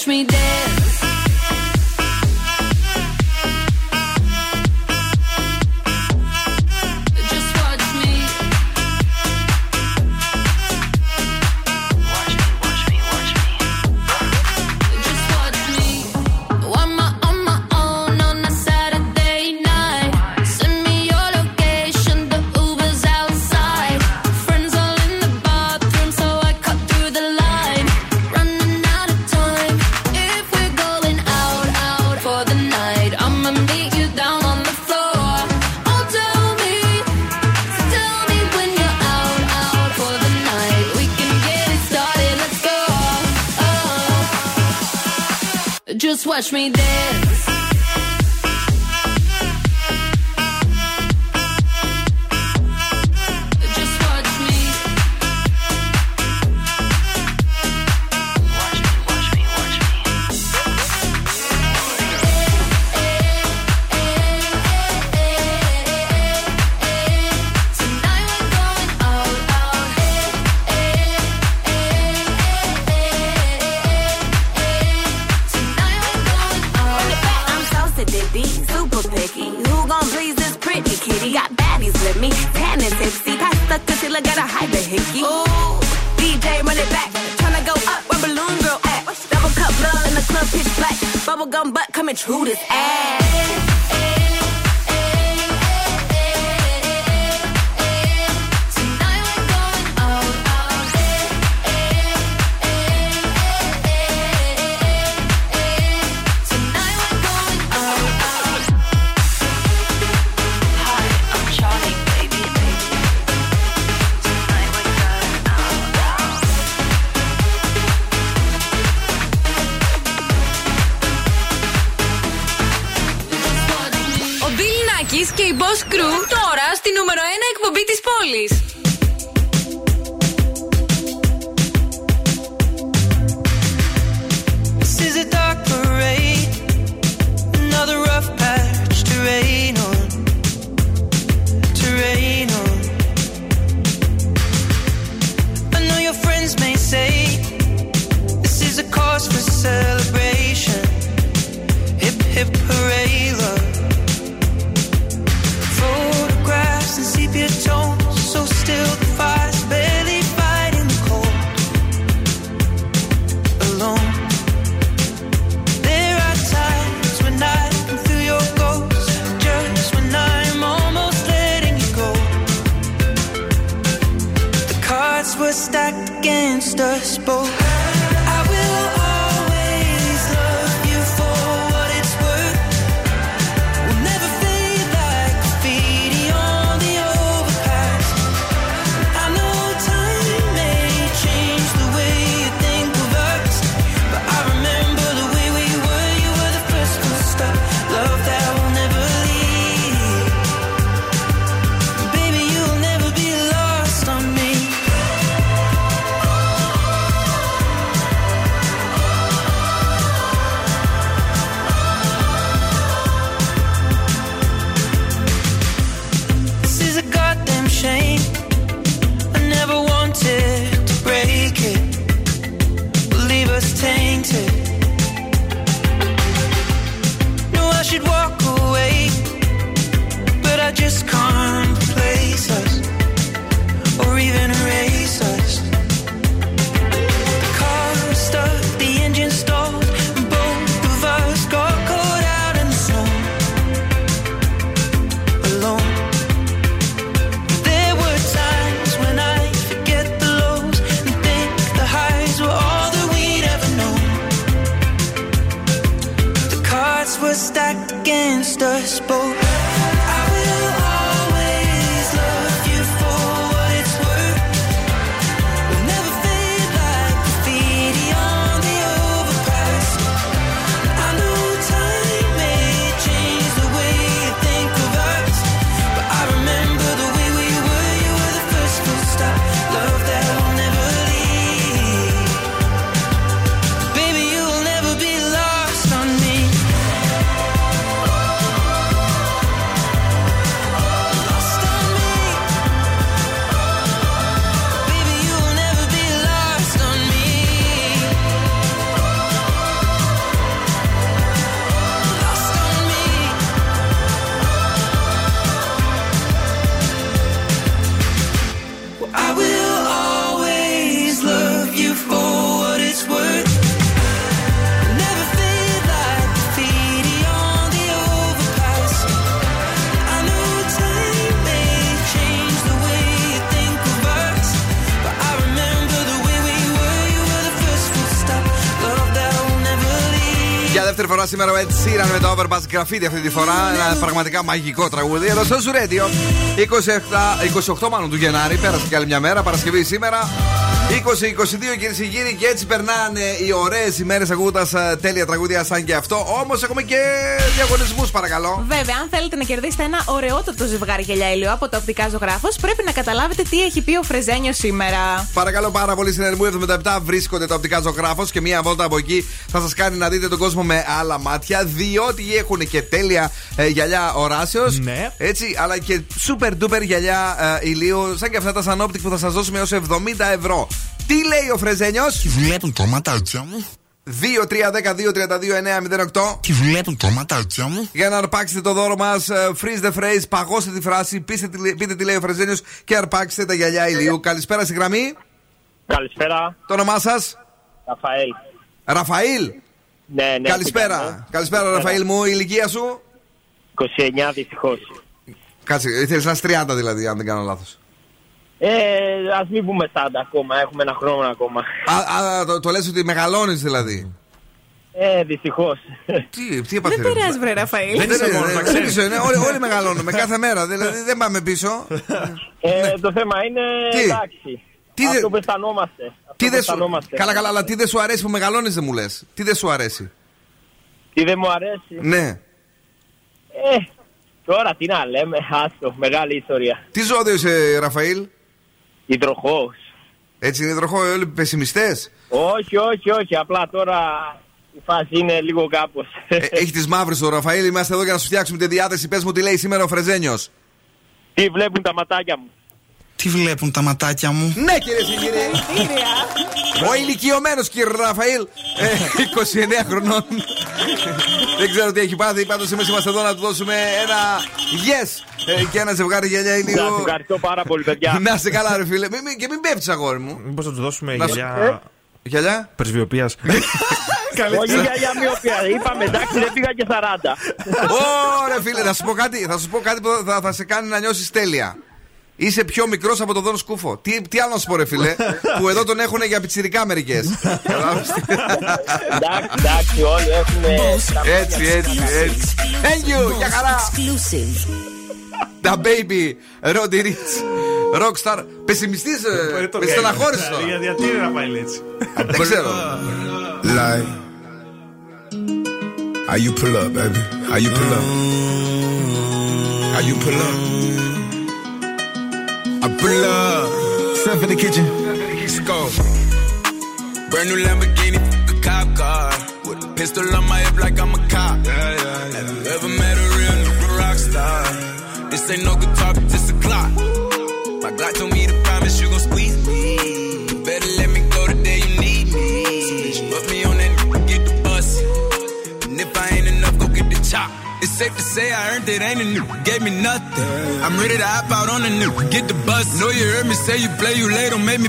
touch me dead φορά σήμερα ο Ed Sheeran με το Overpass Graffiti αυτή τη φορά. Ένα πραγματικά μαγικό τραγούδι. Εδώ στο Ζουρέντιο. 27, 28 μάλλον του Γενάρη. Πέρασε και άλλη μια μέρα. Παρασκευή σήμερα. 20-22 κυρίες και κύριοι και έτσι περνάνε οι ωραίες ημέρες ακούγοντας τέλεια τραγούδια σαν και αυτό. Όμως έχουμε και διαγωνισμούς παρακαλώ. Βέβαια, αν θέλετε να κερδίσετε ένα ωραιότατο ζευγάρι γυαλιά ηλιό από το οπτικά ζωγράφος, πρέπει να καταλάβετε τι έχει πει ο Φρεζένιο σήμερα. Παρακαλώ πάρα πολύ στην Ερμού 77 βρίσκονται τα οπτικά ζωγράφος και μία βόλτα από εκεί θα σας κάνει να δείτε τον κόσμο με άλλα μάτια. Διότι έχουν και τέλεια ε, γυαλιά οράσεως. Ναι. Έτσι, αλλά και super duper γυαλιά ε, ηλίου, σαν και αυτά τα Sanoptic που θα σας δώσουμε έως 70 ευρώ. Τι λέει ο Φρεζένιος; Βλέπουν το ματάκια μου; 2-3-10-2-32-9-08 Τι βλέπουν το ματάκια μου; Για να αρπάξετε το δώρο μας, freeze the phrase, παγώστε τη φράση, πείτε, τι- πείτε τι λέει ο Φρεζένιος και αρπάξτε τα γυαλιά ηλίου. Καλησπέρα στη γραμμή. Καλησπέρα. Το όνομά σας; Ραφαέλ. Ραφαήλ. Ναι, ναι. Καλησπέρα. Καλησπέρα. Καλησπέρα, Ραφαήλ μου. Η ηλικία σου; 29 δυστυχώς. Κάτσε, ήθελε να είσαι 30 δηλαδή, αν δεν κάνω λάθος. Ε, ας μην πούμε 40 ακόμα, έχουμε ένα χρόνο ακόμα. Α, α, το, το λες ότι μεγαλώνεις δηλαδή. Ε, δυστυχώς. Τι, τι έπαθε. Δεν ρε; πειράζει, βρε Ραφαήλ. Δεν είσαι μόνο, να ξέρεις. είναι, όλοι, όλοι μεγαλώνουμε κάθε μέρα. Δηλαδή δεν πάμε πίσω. Ε, το θέμα είναι Τι; εντάξει. Τι αυτό δε- που αισθανόμαστε. Αυτό Τι που δεν σου... αισθανόμαστε. Καλά, καλά, αλλά τι δεν σου αρέσει που μεγαλώνεις, δεν μου λες. Τι δεν σου αρέσει; Τι δεν μου αρέσει; Ναι. Ε, τώρα τι να λέμε, άστο, μεγάλη ιστορία. Τι ζώδιο είσαι, Ραφαήλ; Υδροχός. Έτσι είναι υδροχό, όλοι πεσημιστές; Όχι, όχι, όχι, απλά τώρα η φάση είναι λίγο κάπως. Ε, έχει τις μαύρες ο Ραφαήλ. Είμαστε εδώ για να σου φτιάξουμε τη διάθεση. Πες μου τι λέει σήμερα ο Φρεζένιος. Τι βλέπουν τα ματάκια μου. Τι βλέπουν τα ματάκια μου; Ναι, κυρίε και κύριοι. Ο ηλικιωμένος κύριε Ραφαήλ, ε, 29 χρονών. Δεν ξέρω τι έχει πάθει. Πάντως εμείς είμαστε εδώ να του δώσουμε ένα yes ε, και ένα ζευγάρι γυαλιά Σας ηλίου. ευχαριστώ πάρα πολύ, παιδιά. Να σε καλά, ρε φίλε. Μην- μην- Και μην πέφτεις, αγόρι μου. Μήπως θα του δώσουμε Να σου- γυαλιά; Γυαλιά; Πρεσβειοποία. Όχι για για μοιοπία. Είπαμε εντάξει, δεν πήγα και 40. Ωραία, φίλε, να σου πω κάτι, θα σου πω κάτι που θα, θα σε κάνει να νιώσεις τέλεια. Είσαι πιο μικρός από τον Δόν Σκούφο. Τι, τι άλλο να σου πω, ρε φίλε, που εδώ τον έχουν για πιτσιρικά μερικές. Εντάξει, εντάξει, όλοι έχουμε. έτσι, έτσι, έτσι. Thank you, για χαρά. Τα baby, Roddy Rich, Rockstar. Πεσημιστής, με στεναχώρησες τώρα. Γιατί γιατί είναι να πάει έτσι. Δεν ξέρω. Like, how you pull up, baby? How you pull up? How you pull up? I pull up. Step in the kitchen. Let's go. Brand new Lamborghini, a cop car. With a pistol on my hip like I'm a cop. Have you ever met a real rock star? This ain't no guitar, but this a clock. My Glock safe to say I earned it, ain't a nigga gave me nothing. I'm ready to hop out on a nigga, get the bus. Know you heard me say you play, you late, don't make me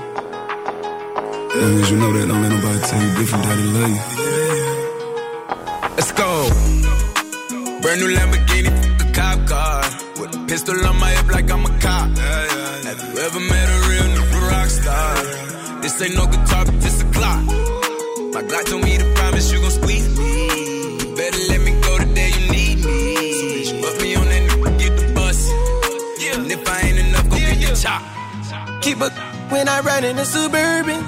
Long as you know that, don't let nobody tell you different, daddy love you. Let's go. Brand new Lamborghini, f- a cop car. With a pistol on my hip like I'm a cop. Have you ever met a real nigga rock star? This ain't no guitar, but this a clock. My Glock told me to promise you gon' squeeze me. You better let me go the day you need me. So bitch, put me on that nigga, get the bus. And if I ain't enough, go get the chop. Keep a when I ride in the suburban.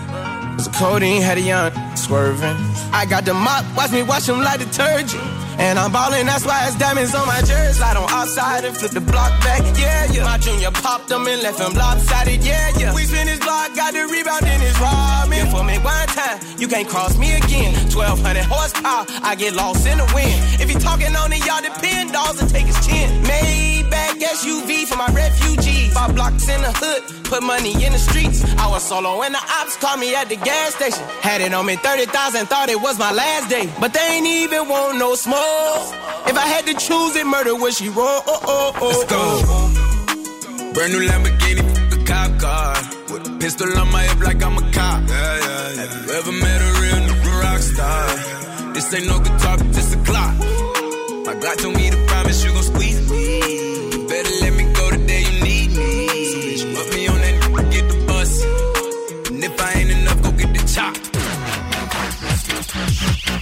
Cause the codeine had a young swerving. I got the mop, watch me wash them like detergent. And I'm ballin', that's why it's diamonds on my jersey. Slide on outside and flip the block back, yeah, yeah. My junior popped them and left him lopsided, yeah, yeah. We spin his block, got the rebound in his robbing. For me one time, you can't cross me again. 1200 horsepower, I get lost in the wind. If he talking on it, y'all depend, dolls and take his chin. Maybach SUV for my refugees. Five blocks in the hood, put money in the streets. I was solo when the ops called me at the gas station. Had it on me 30,000, thought it was my last day. But they ain't even want no smoke. If I had to choose it, murder would she roll? Oh, oh, oh, Let's go. Brand new Lamborghini, f- a cop car. With a pistol on my hip like I'm a cop. Have you ever met a real nigga rock star? This ain't no guitar, but this a clock. My Glock told me to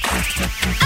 Oh!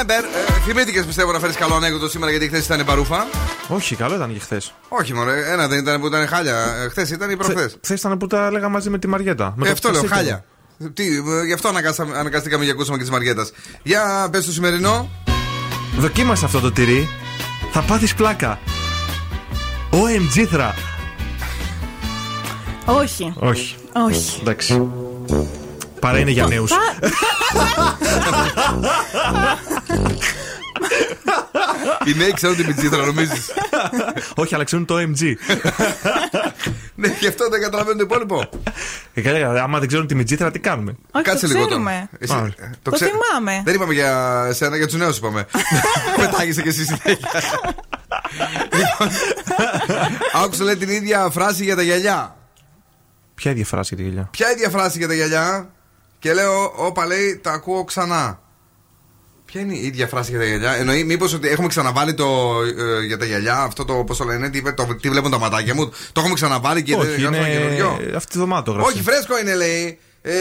Remember, ε, θυμήθηκες πιστεύω να φέρεις καλό ανέκδοτο σήμερα γιατί χθες ήταν παρούφα. Όχι, καλό ήταν και χθες. Όχι, μωρέ, ένα δεν ήταν που ήταν χάλια. Χθες ήταν ή προχθές; Χθες ήταν που τα έλεγα μαζί με τη Μαριέτα. Με Ε, το αυτό λέω, Φασίλιο. χάλια. Τι, ε, γι' αυτό αναγκάσα- αναγκαστήκαμε για ακούσαμε και της Μαριέτας. Για πες το σημερινό. Δοκίμασε αυτό το τυρί. Θα πάθεις πλάκα. OMG θρα. Όχι. Όχι. Όχι. Εντάξει. Παρά είναι για νέους. Οι νέοι ξέρουν την πιτζίδρα, νομίζεις; Όχι, αλλά ξέρουν το OMG. ναι, γι' αυτό δεν καταλαβαίνουν το υπόλοιπο. Και έλεγα, άμα δεν ξέρουν τη μιτζήθρα, τι κάνουμε; Όχι, Κάτσε το λίγο ξέρουμε. τώρα. Εσύ, Α, ε, Το ξέ- θυμάμαι. Δεν είπαμε για σένα, για τους νέους είπαμε. Πετάγεσαι κι εσύ συνέχεια. Λοιπόν, Άκουσα λέει την ίδια φράση για τα γυαλιά. Ποια ίδια φράση για τη γελιά. Ποια ίδια φράση για τα γυαλιά. Και λέω, όπα λέει, τα ακούω ξανά. Ποια είναι η ίδια φράση για τα γυαλιά; Εννοεί, μήπως ότι έχουμε ξαναβάλει το ε, για τα γυαλιά, αυτό το πώς το λένε, τι, είπε, το, τι βλέπουν τα ματάκια μου. Το έχουμε ξαναβάλει και δεν Όχι, γράψαμε είναι καινούριο. αυτή τη εβδομάδα το γράψε. Όχι, φρέσκο είναι, λέει. Ε,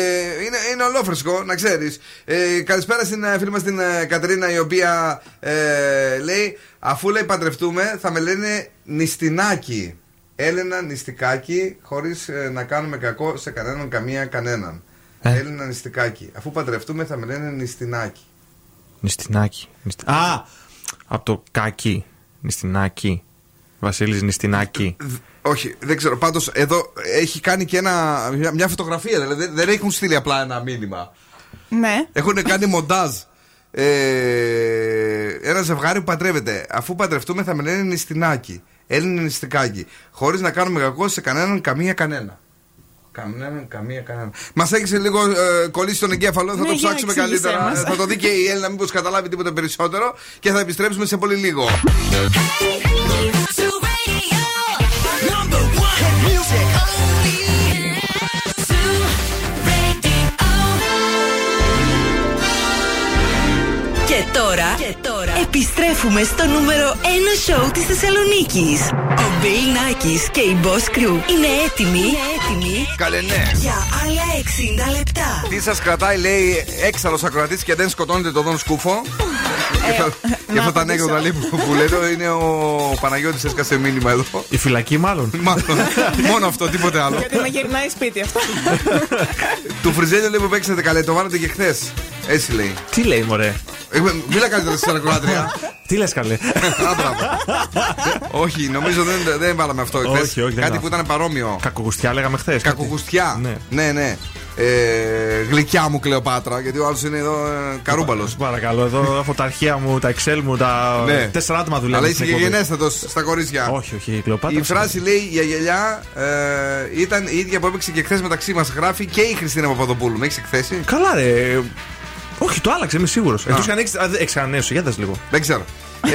είναι, είναι ολόφρεσκο, να ξέρεις. Ε, καλησπέρα στην ε, φίλη μας την ε, Κατερίνα, η οποία ε, λέει: Αφού λέει παντρευτούμε, θα με λένε νηστινάκι. Έλενα νηστικάκι, χωρίς να κάνουμε κακό σε κανέναν, καμία κανέναν. Ε. Έλενα νηστικάκι. Αφού παντρευτούμε, θα με λένε νηστινάκι. Νηστινάκι. Νηστι- Α! Από το κάκι. Νηστινάκι. Βασίλης Νηστινάκι. Όχι, δεν ξέρω. Πάντως εδώ έχει κάνει και ένα, μια, μια φωτογραφία. Δηλαδή δεν, δεν έχουν στείλει απλά ένα μήνυμα. Ναι. Έχουν κάνει μοντάζ. Ε, ένα ζευγάρι που παντρεύεται. Αφού παντρευτούμε, θα με λένε νηστινάκι. Έλληνε νηστικάκι. Χωρίς να κάνουμε κακό σε κανέναν, καμία κανένα. Κανέναν, καμία κανένα. Μας έχει λίγο ε, κολλήσει τον εγκέφαλο, θα Ναι, το για ψάξουμε εξήγησέ καλύτερα. μας. Ε, θα το δει και η Έλληνα, μήπως καταλάβει τίποτα περισσότερο. Και θα επιστρέψουμε σε πολύ λίγο. Και τώρα, και τώρα επιστρέφουμε στο νούμερο 1 σοου της Θεσσαλονίκης. Ο Bill Nackis και η Boss Crew είναι έτοιμοι, είναι έτοιμοι Καλέ, ναι. για άλλα 60 λεπτά. Τι σας κρατάει, λέει, έξαλλος ακροατής και δεν σκοτώνετε τον Δον Σκούφο; Και αυτά τα ανέκδοτα λέει, που, που λέτε είναι ο Παναγιώτης έσκασε μήνυμα εδώ. Η φυλακή, μάλλον. Μάλλον. Μόνο αυτό, τίποτε άλλο. Γιατί με γυρνάει σπίτι αυτό. Του Φριζέλιο λέει που παίξατε καλέ, το βάλατε και χθες. Έτσι λέει. Τι λέει, μωρέ; Έχουμε- Μίλα καλύτερα στην ακροάτρια. Τι λες, καλέ; Α, μπράβο. Όχι, νομίζω δεν, δεν βάλαμε αυτό εχθές. Όχι, όχι, δεν Κάτι είναι που ήταν παρόμοιο. Κακογουστιά λέγαμε χθες. Κακογουστιά. Ναι. ναι. ναι. Ε, γλυκιά μου Κλεοπάτρα, γιατί ο άλλος είναι εδώ ε, καρούμπαλος. Παρακαλώ, εδώ έχω τα αρχεία μου, τα Excel μου, τα. Ναι. Τέσσερα άτομα δουλεύουν. Αλλά είσαι στην και εκπομπή. γενέστατο στα κορίτσια. Όχι, όχι, η Κλεοπάτρα. Η φράση λέει για γελιά ε, ήταν η ίδια που έπαιξε και χθες μεταξύ μας. Γράφει και η Χριστίνα Παπαδοπούλου. Με έχεις εκθέσει; Καλά, ρε. Όχι, το άλλαξε, είμαι σίγουρος. Α. Εκτός και αν έχει ανανέωση, για δες λίγο. Δεν ξέρω.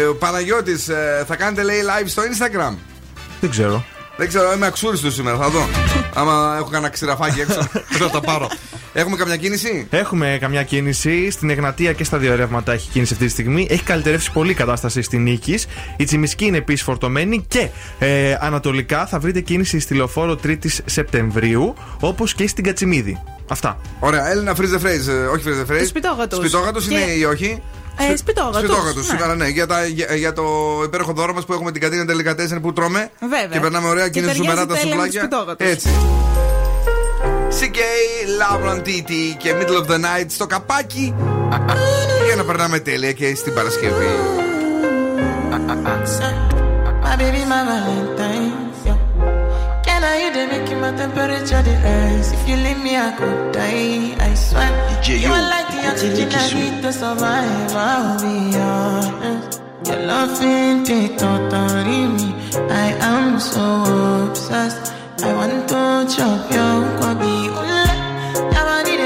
ε, ο Παναγιώτης, ε, θα κάνετε λέει live στο Instagram; Δεν ξέρω. Δεν ξέρω, είμαι αξούριστος σήμερα, θα δω. Άμα έχω κανένα ξηραφάκι έξω, θα τα πάρω. Έχουμε καμιά κίνηση; Έχουμε καμιά κίνηση. Στην Εγνατία και στα δύο ρεύματα έχει κίνηση αυτή τη στιγμή. Έχει καλυτερεύσει πολύ η κατάσταση στην Νίκης. Η Τσιμισκή είναι επίσης φορτωμένη και ε, ανατολικά θα βρείτε κίνηση στη λεωφόρο 3η Σεπτεμβρίου, όπως και στην Κατσιμίδη. Αυτά. Ωραία, Έλληνα freeze the phrase. ε, Όχι freeze the phrase. Σπιτόγατος. Σπιτόγατος είναι Και- ή όχι; Ε, σπιτόγατος. Σπιτόγατος, Ναι. σήμερα ναι. Για, τα, για, για το υπέροχο δώρο μας που έχουμε την κατίνα τελικατέσσερ που τρώμε. Βέβαια. Και περνάμε ωραία Και και είναι ταιριάζει ζουμερά τα τέλεια με τους σουβλάκια. σπιτόγατους. Έτσι. CK, Lauren TT και Middle of the Night στο καπάκι. Για να περνάμε τέλεια και στην Παρασκευή. My baby, my Valentine. Yeah. Can I you they make my temperature the rise? If you leave me, I could die. I swear. you are like the oxygen I need to survive. I'll be honest. Your love ain't it totally me. I am so obsessed. I want to chop your kwabi. Ule, I need it.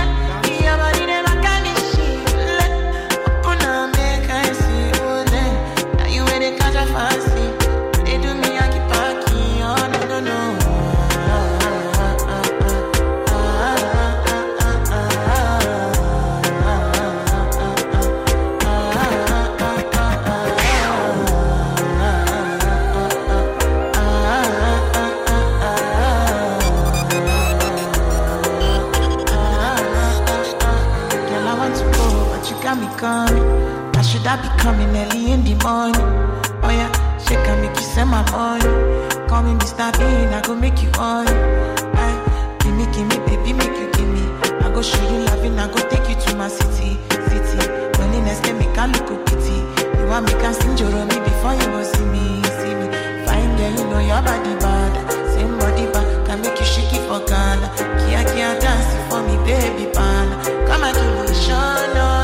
Call me I go make you on. Aye, eh, give me, give me, baby, make you give me. I go show you loving, I go take you to my city, city. Loneliness can make a look pity. You want me can sing your me before you go see me, see me. Fine girl, you know your body bad. Same body bad, can make you shake it for Ghana. Kia kia dance for me, baby, pan. Come and give me a show, no.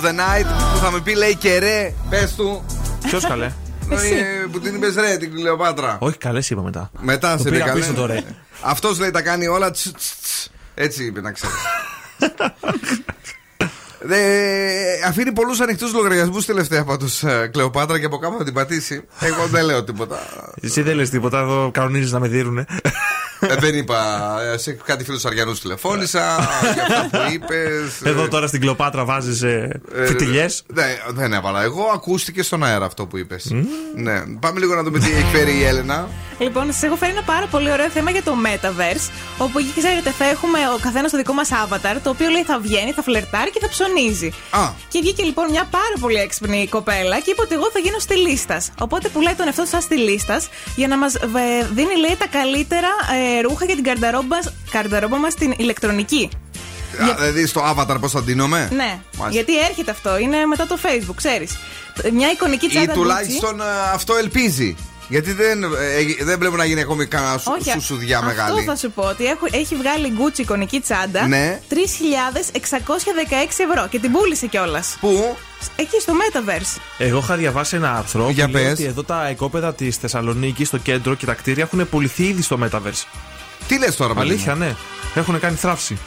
Of the Night που θα με πει λέει και ρε, πες του. Ποιος καλέ; Ε, Που την είπες ρε, την Κλεοπάτρα. Όχι, καλές είπα μετά. Μετά Το σε πήρα είπε πίσω το ρε. Αυτός λέει τα κάνει όλα. τς, τς, τς. Έτσι είπε να ξέρεις. αφήνει πολλούς ανοιχτούς λογαριασμούς τελευταία πάντω Κλεοπάτρα και από κάπου θα την πατήσει. Εγώ δεν λέω τίποτα. Εσύ δεν λες τίποτα, εδώ κανονίζεις να με δίνουνε. Ε, δεν είπα. ε, Σε κάτι φίλου Αριανούς τηλεφώνησα. για αυτά που είπες. Εδώ τώρα στην Κλεοπάτρα βάζεις ε, φιτιλιές; δεν έβαλα. Εγώ ακούστηκε στον αέρα αυτό που είπες. Ναι. Πάμε λίγο να δούμε τι έχει φέρει η Έλενα. Λοιπόν, σα έχω φέρει ένα πάρα πολύ ωραίο θέμα για το Metaverse. Όπου εκεί ξέρετε, θα έχουμε ο καθένας το δικό μας avatar, το οποίο λέει θα βγαίνει, θα φλερτάρει και θα ψωνίζει. Α. Και βγήκε λοιπόν μια πάρα πολύ έξυπνη κοπέλα και είπε ότι εγώ θα γίνω στυλίστα. Οπότε πουλάει τον εαυτό του σαν στυλίστα για να μας δίνει, λέει, τα καλύτερα ε, ρούχα για την καρνταρόμπα, καρνταρόμπα μας στην ηλεκτρονική. Α, Δηλαδή στο avatar πώς θα ντύνομαι; Ναι, Μάλιστα. γιατί έρχεται αυτό, είναι μετά το Facebook, ξέρεις. Μια εικονική Ή τσάντα. Gucci. τουλάχιστον ε, αυτό ελπίζει. Γιατί δεν, ε, δεν πρέπει να γίνει ακόμη κανένα σου, Όχι, σου, σουδιά αυτό μεγάλη. θα σου πω ότι έχω, έχει βγάλει Gucci εικονική τσάντα Ναι. 3.616 ευρώ και την πούλησε κιόλας. Πού; Εκεί στο Metaverse. Εγώ είχα διαβάσει ένα άρθρο Για που λέει πες. ότι εδώ τα οικόπεδα της Θεσσαλονίκης στο κέντρο και τα κτίρια έχουν πουληθεί ήδη στο Metaverse. Τι λες τώρα, παιδί Αλήθεια, μου; ναι. Έχουν κάνει θράψη.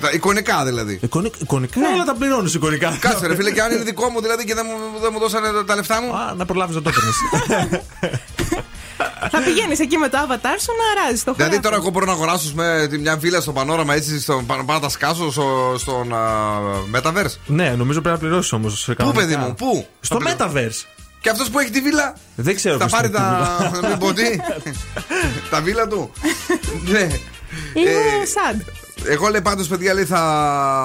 Τα εικονικά δηλαδή. Εικονικά, εικονικά όλα τα πληρώνεις εικονικά. Κάτσε ρε φίλε, και αν είναι δικό μου δηλαδή και δεν μου, δεν μου δώσανε τα- τα λεφτά μου. Α, να προλάβεις να το έπαιρνες. θα πηγαίνεις εκεί με το avatar σου να αράζει το χώρο. Δηλαδή τώρα εγώ μπορώ να αγοράσω με μια βίλα στο πανόραμα έτσι, στο, πάνω πάνω να τα σκάσω στο, στον α, Metaverse. ναι, νομίζω πρέπει να πληρώσεις όμως. Πού παιδί μου, πού; Στο Θα πληρώ- Metaverse. Και αυτός που έχει τη βίλα Δεν ξέρω θα ποιος πάρει έχει τη τα. βίλα. Μην πω τι. τα βίλα του. ναι. Λίγο Ε, σαν. Εγώ λέει πάντως, παιδιά, λέει, θα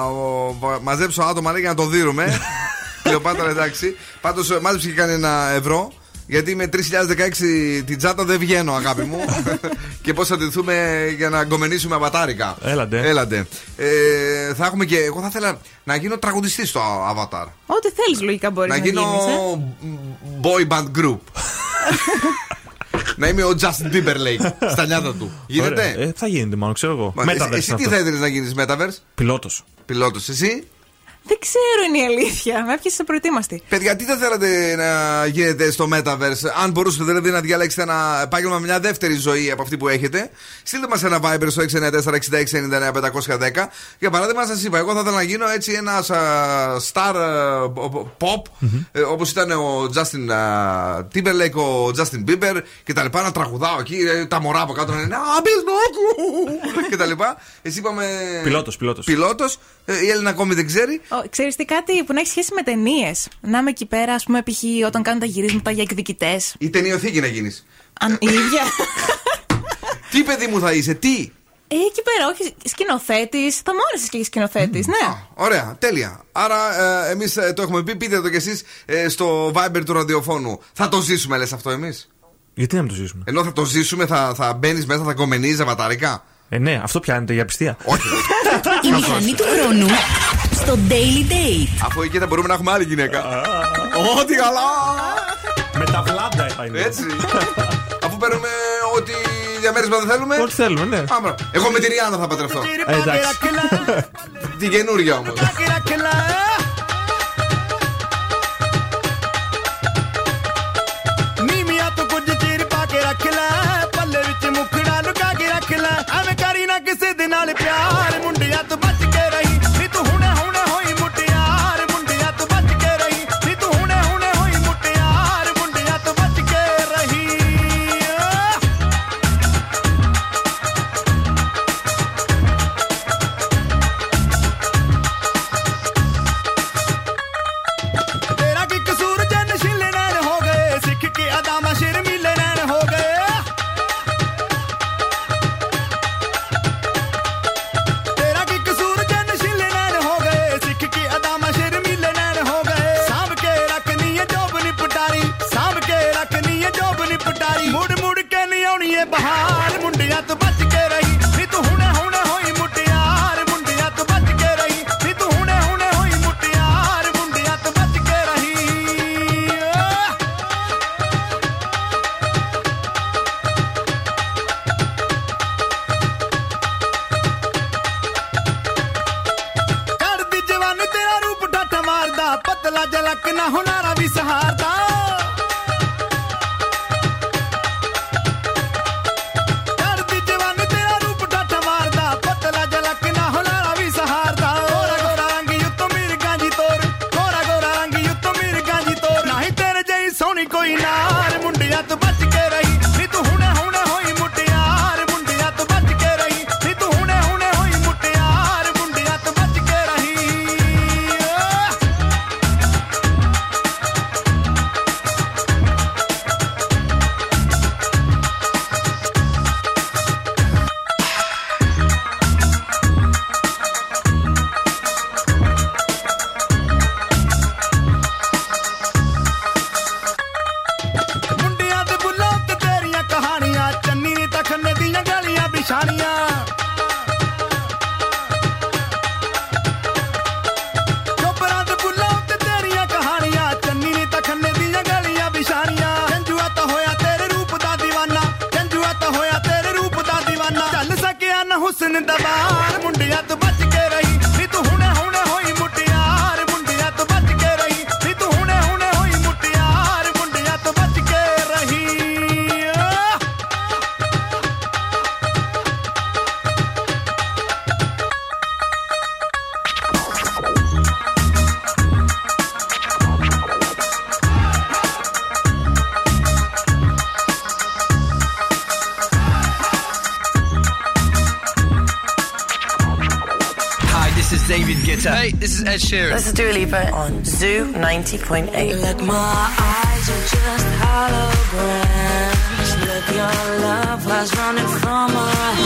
ο, βα- μαζέψω άτομα λέει, για να το δίνουμε. Κλεοπάτρα, εντάξει. Πάντως μάζεψε και κανένα ευρώ. Γιατί με 3016 την τσάτα δεν βγαίνω, αγάπη μου. και πώς θα ντυθούμε για να γκομενήσουμε αβατάρικα. Έλαντε. Έλαντε. Ε, θα έχουμε και. Εγώ θα ήθελα να γίνω τραγουδιστής στο Avatar. Ό,τι θέλεις λογικά μπορεί να, να γίνω γίνεις, ε. boy band group. να είμαι ο Justin Timberlake στα νιάτα του. Γίνεται; Ωραία. Ε, θα γίνεται, μάλλον ξέρω εγώ. Μα, Metaverse εσύ, εσύ τι αυτό. θα ήθελες να γίνεις Metaverse, Πιλότος. πιλότος, εσύ; Δεν ξέρω είναι η αλήθεια. Με έπιασες προετοίμαστη. Παιδιά, τι θα θέλατε να γίνετε στο Metaverse, αν μπορούσατε δηλαδή να διαλέξετε ένα επάγγελμα με μια δεύτερη ζωή από αυτή που έχετε, στείλτε μας ένα Viber στο 694-6699-510. Για παράδειγμα, σας είπα, εγώ θα ήθελα να γίνω έτσι ένα star α, pop, ε, όπως ήταν ο Justin α, Timberlake, ο Justin Bieber και τα λοιπά, να τραγουδάω εκεί, ε, τα μωρά από κάτω να είναι Αμπισνόκου και τα λοιπά. Εσύ είπαμε. Πιλότος, πιλότος. Πιλότος. Ε, η Έλληνα ακόμη δεν ξέρει. Ξέρεις τι κάτι που να έχει σχέση με ταινίες. Να είμαι εκεί πέρα, ας πούμε, π.χ. όταν κάνουν τα γυρίσματα για εκδικητές. Ή ταινιοθήκη να γίνεις. Αν η ίδια. Τι παιδί μου θα είσαι, τι; Ε, εκεί πέρα, όχι σκηνοθέτης. Θα μου άρεσες και σκηνοθέτης, ναι. Ωραία, τέλεια. Άρα ε, εμείς το έχουμε πει, πείτε το κι εσείς στο Viber του ραδιοφώνου. Θα το ζήσουμε, λες αυτό εμείς; Γιατί να μην το ζήσουμε; Ενώ θα το ζήσουμε, θα, θα μπαίνεις μέσα, θα κομμενίζει αβαταρικά. Ε, ναι, αυτό πιάνεται για πιστία. Όχι. Η μηχανή του χρόνου στο Daily Date. Αφού εκεί θα μπορούμε να έχουμε άλλη γυναίκα. Ό,τι καλά! Με τα βλάντα θα είναι. Έτσι. Αφού παίρνουμε ό,τι διαμέρισμα δεν θέλουμε. Ό,τι θέλουμε, ναι. Άμα. Εγώ με την Ριάννα θα παντρευτώ. Ε, εντάξει. Την καινούργια όμως. Ed Sheeran. This is Dua Lipa on Zoo 90.8. My eyes are just holograms. Look, your love was running from my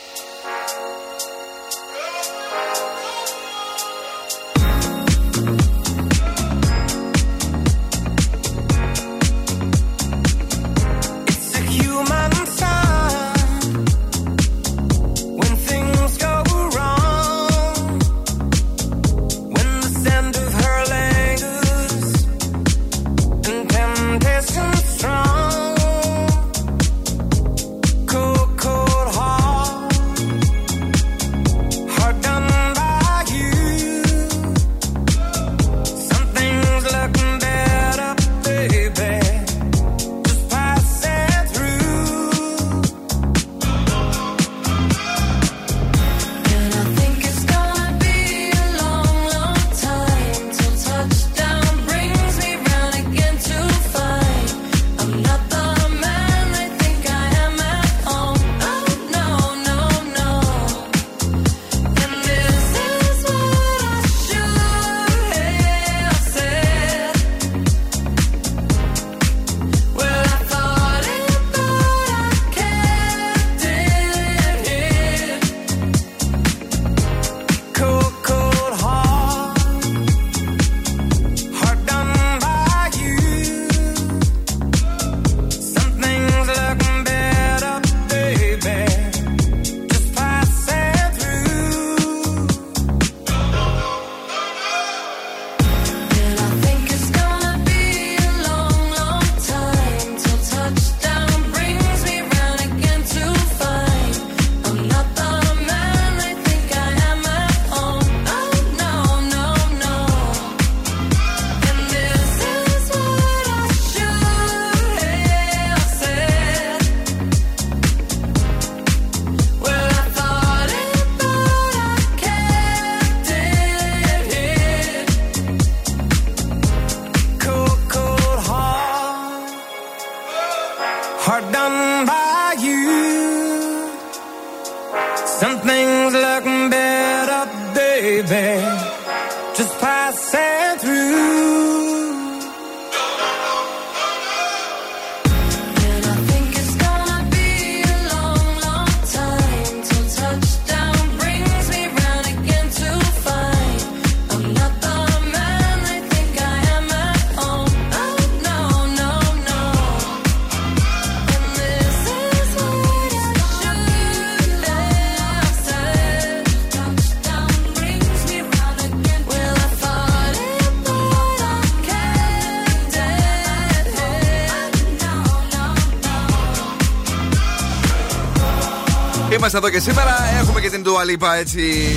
Είμαστε εδώ και σήμερα. Έχουμε και την Τουαλίπα έτσι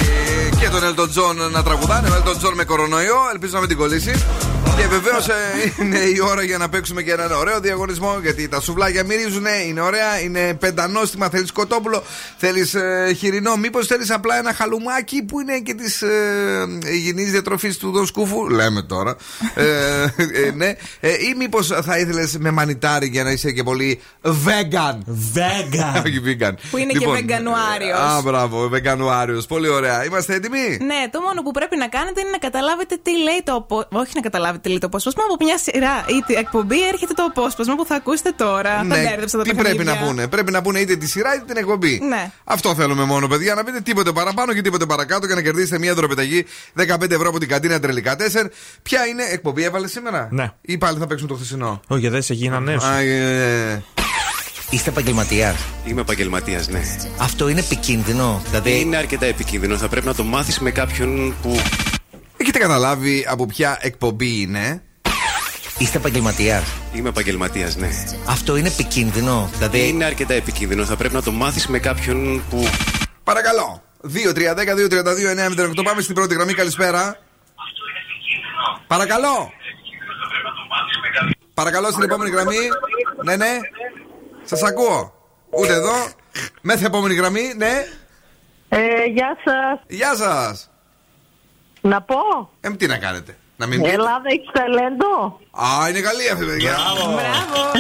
και τον Elton John να τραγουδάνε. Ο Elton John με κορονοϊό. Ελπίζω να μην την κολλήσει. Και βεβαίως είναι η ώρα για να παίξουμε και έναν ωραίο διαγωνισμό. Γιατί τα σουβλάκια μυρίζουν, είναι ωραία, είναι πεντανόστιμα. Θέλεις κοτόπουλο, θέλεις ε, χοιρινό. Μήπως θέλεις απλά ένα χαλουμάκι που είναι και της ε, υγιεινής διατροφής του Δον Σκούφου. Λέμε τώρα. ε, ε, ναι. Ε, ή μήπως θα ήθελες με μανιτάρι για να είσαι και πολύ vegan. Vegan. Όχι vegan. Που είναι και βεγκανουάριος. Α, μπράβο, βεγκανουάριο. Πολύ ωραία. Είμαστε έτοιμοι; Ναι, το μόνο που πρέπει να κάνετε είναι να καταλάβετε τι λέει το απόσπασμα. Όχι να καταλάβετε τι λέει το απόσπασμα. Από μια σειρά ή την εκπομπή έρχεται το απόσπασμα που θα ακούσετε τώρα. Ναι, Τα μπέρδεψα τα τι πρέπει παιχνίδια. να πούνε; Πρέπει να πούνε είτε τη σειρά είτε την εκπομπή. Ναι. Αυτό θέλουμε μόνο, παιδιά. Να πείτε τίποτε παραπάνω και τίποτε παρακάτω και να κερδίσετε μια δροπεταγή 15 ευρώ από την καντίνα τρελικά 4. Ποια είναι εκπομπή, έβαλες σήμερα; Ναι. Ή πάλι θα παίξουμε το χθεσινό; Όχι, δεν σε γίνανε. Α, ε, ε. Είστε επαγγελματίας; Είμαι επαγγελματίας, ναι. Αυτό είναι επικίνδυνο. Δηλαδή. Είναι αρκετά επικίνδυνο. Θα πρέπει να το μάθεις με κάποιον που. Έχετε καταλάβει από ποια εκπομπή είναι; Είστε επαγγελματίας. Είμαι επαγγελματίας, ναι. Αυτό είναι επικίνδυνο. Δηλαδή. Είναι αρκετά επικίνδυνο. Θα πρέπει να το μάθεις με κάποιον που. Παρακαλώ. 2-3-10-2-32-9-08. Πάμε στην πρώτη γραμμή. Καλησπέρα. Παρακαλώ. Παρακαλώ στην επόμενη γραμμή. Ναι, ναι. Σας ακούω. Ούτε εδώ. Μέθε επόμενη γραμμή. Ναι. Ε, γεια σας. Γεια σας. Να πω. Ε, τι να κάνετε. Να μην πείτε. Ελλάδα έχει ταλέντο. Α, είναι καλή αυτή, παιδιά. Μπράβο.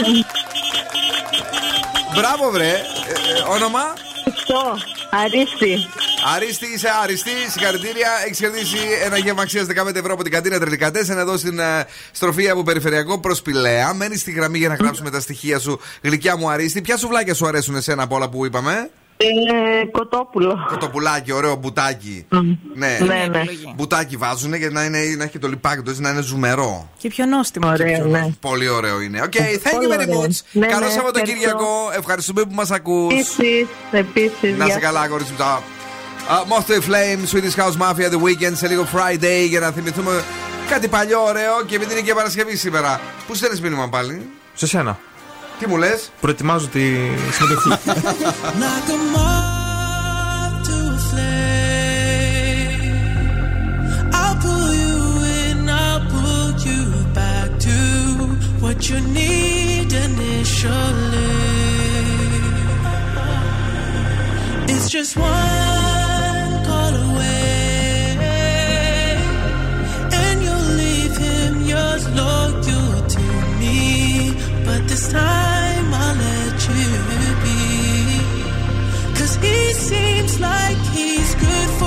Μπράβο, βρε. Ε, ε, όνομα; Αυτό. Αρίστη. Αρίστη, είσαι άριστη. Συγχαρητήρια. Έχεις κερδίσει ένα γεύμα αξίας 15 ευρώ από την καντίνα Τρελικά εδώ στην ε, στροφή από περιφερειακό προς Πηλαία. Μένεις στη γραμμή για να γράψουμε τα στοιχεία σου. Γλυκιά μου Αρίστη. Ποια σουβλάκια σου αρέσουν εσένα από όλα που είπαμε; Ε, κοτόπουλο. Κοτοπουλάκι, ωραίο μπουτάκι. Ναι, Ναι, ναι. Μπουτάκι βάζουν για να, είναι, να έχει το λιπάκι του, έτσι, να είναι ζουμερό. Και πιο νόστιμο. Ωραίο, ναι. Πολύ ωραίο είναι. Οκ, Πολύ thank you very ωραίο. much. Ναι, Καλό ναι, Σαββατοκύριακο. Ευχαριστούμε που μας ακούς. Επίσης, επίσης. Να γεια σε καλά, κορίτσι μου. τα- Α, Moth Flame, Swedish House Mafia, The Weekend, σε λίγο Friday για να θυμηθούμε κάτι παλιό ωραίο και επειδή είναι και Παρασκευή σήμερα. Πού στέλνεις μήνυμα πάλι, Σε σένα. Τι μου λε, Προετοιμάζω τη συμμετοχή. Like a moth to a flame. I'll pull you in, I'll pull you back to what you need initially. It's just one call away, and you'll leave him yours loyal to me. But this time he seems like he's good for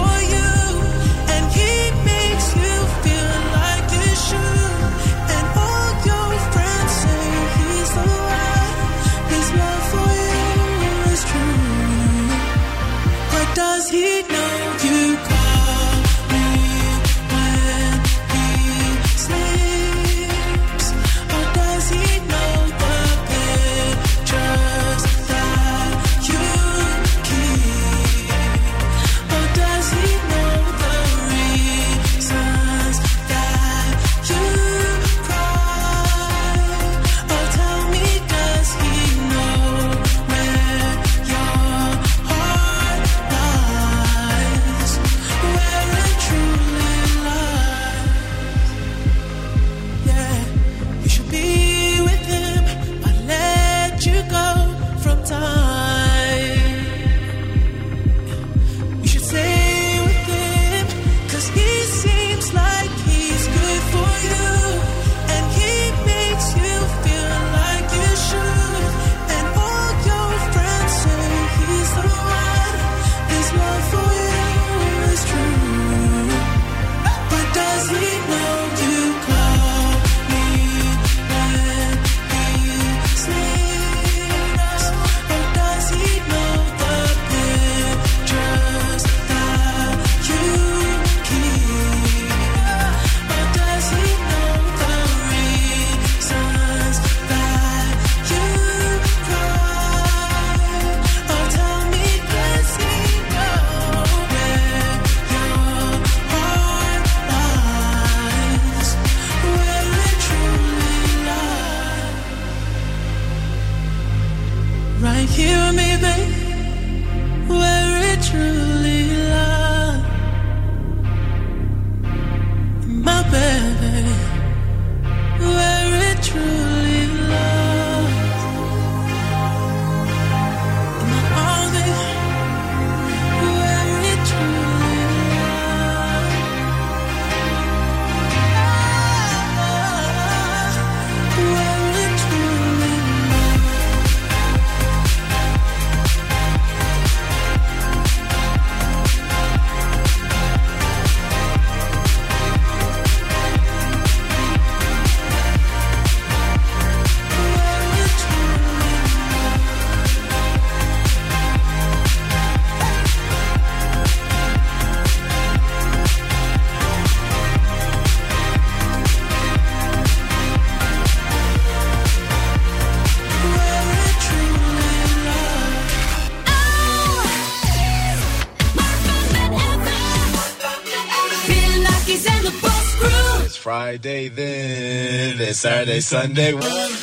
Saturday, Sunday.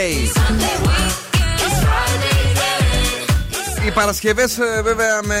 Then. Friday. It's Friday then. Οι Παρασκευές, βέβαια, με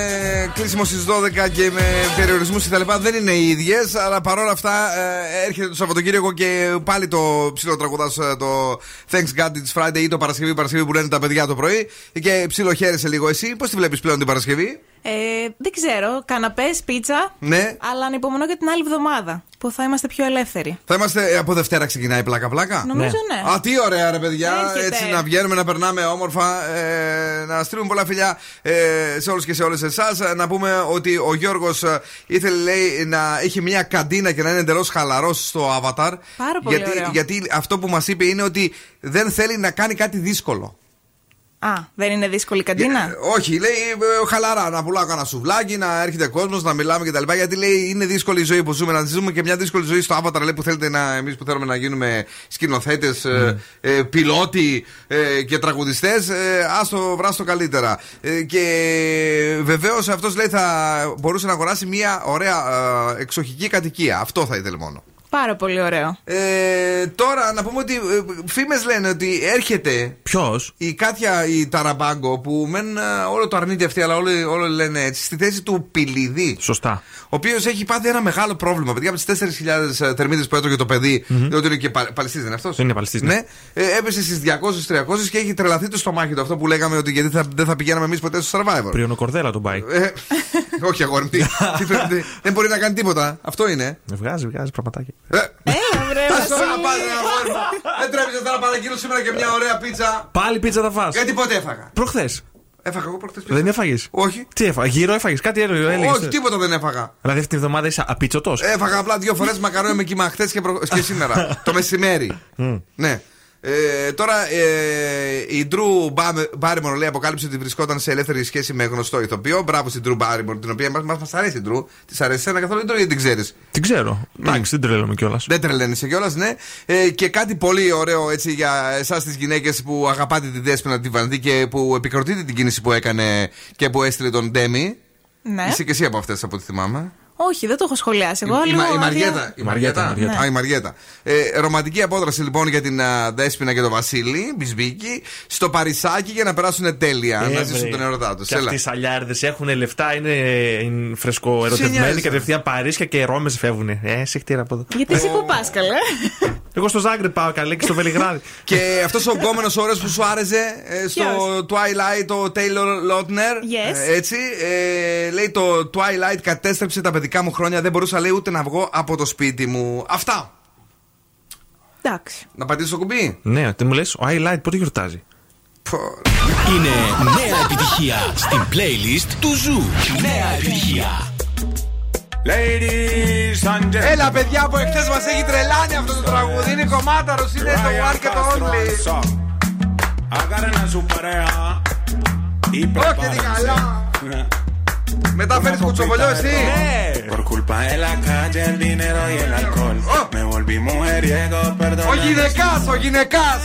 κλείσιμο στις 12 και με περιορισμούς κτλ. δεν είναι οι ίδιες, αλλά παρόλα αυτά ε, έρχεται το Σαββατοκύριακο και πάλι το ψηλό τραγουδάς το Thanks God It's Friday ή το Παρασκευή Παρασκευή που λένε τα παιδιά το πρωί. Και ψηλό χαίρεσαι λίγο εσύ. Πώς τη βλέπεις πλέον την Παρασκευή, Ε, δεν ξέρω, καναπές, πίτσα. Ναι. Αλλά ανυπομονώ για την άλλη εβδομάδα που θα είμαστε πιο ελεύθεροι. Θα είμαστε ε, από Δευτέρα ξεκινάει πλάκα-πλάκα; Νομίζω ναι. Α, τι ωραία, ρε παιδιά. Έρχεται. Έτσι να βγαίνουμε, να περνάμε όμορφα. Ε, να στείλουμε πολλά φιλιά ε, σε όλους και σε όλες εσάς. Να πούμε ότι ο Γιώργος ήθελε, λέει, να έχει μια καντίνα και να είναι εντελώς χαλαρός στο Avatar. Πάρα πολύ γιατί, ωραίο. γιατί αυτό που μας είπε είναι ότι δεν θέλει να κάνει κάτι δύσκολο. Α, δεν είναι δύσκολη η καντίνα; Ε, όχι, λέει ε, χαλαρά να πουλάω κανένα σουβλάκι, να έρχεται κόσμος, να μιλάμε κτλ. Γιατί λέει είναι δύσκολη η ζωή που ζούμε. Να ζούμε και μια δύσκολη ζωή στο Avatar λέει, που θέλετε να εμείς που θέλουμε να γίνουμε σκηνοθέτες, ε, ε, πιλότοι ε, και τραγουδιστές. Ε, άστο βράστο καλύτερα. Ε, και βεβαίως αυτός λέει θα μπορούσε να αγοράσει μια ωραία ε, εξοχική κατοικία. Αυτό θα ήθελε μόνο. Πάρα πολύ ωραίο. Ε, τώρα να πούμε ότι φήμες λένε ότι έρχεται. Ποιος; Η Κάτια η Ταραμπάγκο που μεν ε, όλο το αρνείται αυτή, αλλά όλοι, όλοι λένε έτσι. Στη θέση του Πιλιδί. Σωστά. Ο οποίος έχει πάθει ένα μεγάλο πρόβλημα. Παιδιά από τις 4.000 θερμίδες που έτρωγε το παιδί. Διότι είναι και πα, παλαιστή, δεν είναι αυτός; Είναι παλαιστής, ναι. Ναι. Ε, έπεσε στις 200-300 και έχει τρελαθεί το στομάχι του. Αυτό που λέγαμε ότι γιατί θα, δεν θα πηγαίναμε εμείς ποτέ στο survivor. Πριονοκορδέλα τον πάει. Ε, όχι, αγόρι. τι- τι πρέπει- δεν μπορεί να κάνει τίποτα. Αυτό είναι. Βγάζει, βγάζει πραγματάκια. Έλα, βρε, Ας Βασίλη. τώρα να πας, ρε, αγόρι μου. Δεν τρέπεσαι να παραγγείλω σήμερα και μια ωραία πίτσα. Πάλι πίτσα θα φας. Γιατί πότε έφαγα. Προχθές. Έφαγα εγώ προχθές πίτσα. Δεν έφαγες; Όχι. Τι έφαγε, γύρω έφαγες, κάτι άλλο έλεγες. Όχι, τίποτα δεν έφαγα. Δηλαδή αυτή τη βδομάδα είσαι απίτσοτος; Έφαγα απλά δύο φορές μακαρόνια με κύμα χθες και, προ- και σήμερα. το μεσημέρι. Ναι. Ε, τώρα ε, η Drew Barrymore λέει αποκάλυψε ότι βρισκόταν σε ελεύθερη σχέση με γνωστό ηθοποιό. Μπράβο στην Drew Barrymore, την οποία μα μας αρέσει η Drew. Της αρέσει ένα καθόλου η Drew ή δεν την ξέρεις; Την ξέρω. Εντάξει, δεν τρελαίνομαι κιόλας. Δεν τρελαίνεσαι κιόλας, ναι. Ε, και κάτι πολύ ωραίο έτσι για εσάς τις γυναίκες που αγαπάτε την Δέσποινα τη Βανδί και που επικροτείτε την κίνηση που έκανε και που έστειλε τον Ντέμι. Ναι. Είσαι και εσύ από αυτές από ό,τι θυμάμαι. Όχι, δεν το έχω σχολιάσει. Εγώ Η, η, λίγο Μα- η άδεια- Μαριέτα. Η Μαριέτα. Μαριέτα. Α, η Μαριέτα. Ε, ρομαντική απόδραση λοιπόν για την α, Δέσποινα και τον Βασίλη Μπισμπίκη στο Παρισάκι για να περάσουν τέλεια. να Ε, ζήσουν βρε. τον ερωτά τους. Και αυτοί οι σαλιάρδες έχουν λεφτά, είναι, είναι φρεσκοερωτευμένοι. νοιάζει. Κατευθείαν Παρίσια και Ρώμες φεύγουν. Ε, συχτήρα από εδώ. Γιατί εσύ που πα, καλέ. Εγώ στο Ζάγκρεπ πάω καλέ και στο Βελιγράδι. Και αυτός ο γκόμενος όρο που σου άρεσε ε, στο Ποιος; Twilight, ο Taylor Lautner. Yes. ε, έτσι. Ε, λέει το Twilight κατέστρεψε τα παιδικά μου χρόνια. Δεν μπορούσα λέει ούτε να βγω από το σπίτι μου. Αυτά. Εντάξει. Να πατήσω το κουμπί. ναι, τι μου λες, ο Highlight πότε γιορτάζει; Είναι νέα επιτυχία στην playlist του Zoo. Νέα επιτυχία. Ladies and gentlemen. Έλα, παιδιά που εχθές μας έχει τρελάνει αυτό το τραγούδι. Είναι κομμάταρος, είναι το One και το Only. Agarren a su pareja y Όχι, τι καλά. Μετά φέρνει κουτσομπολιό εσύ; Por culpa de la calle, el dinero y el alcohol. Me volví mujeriego, perdón. Ο γυναικάς, ο γυναικάς.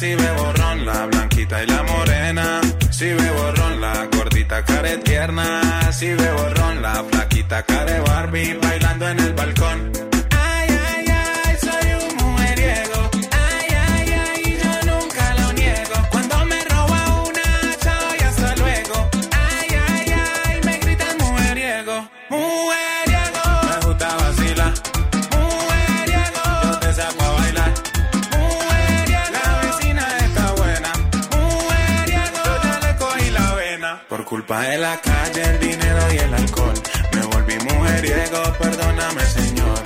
Si bebo ron, la blanquita y la morena. Si bebo ron, la gordita care tierna. Si bebo ron, la flaquita care Barbie bailando en el balcón. Perdóname, señor.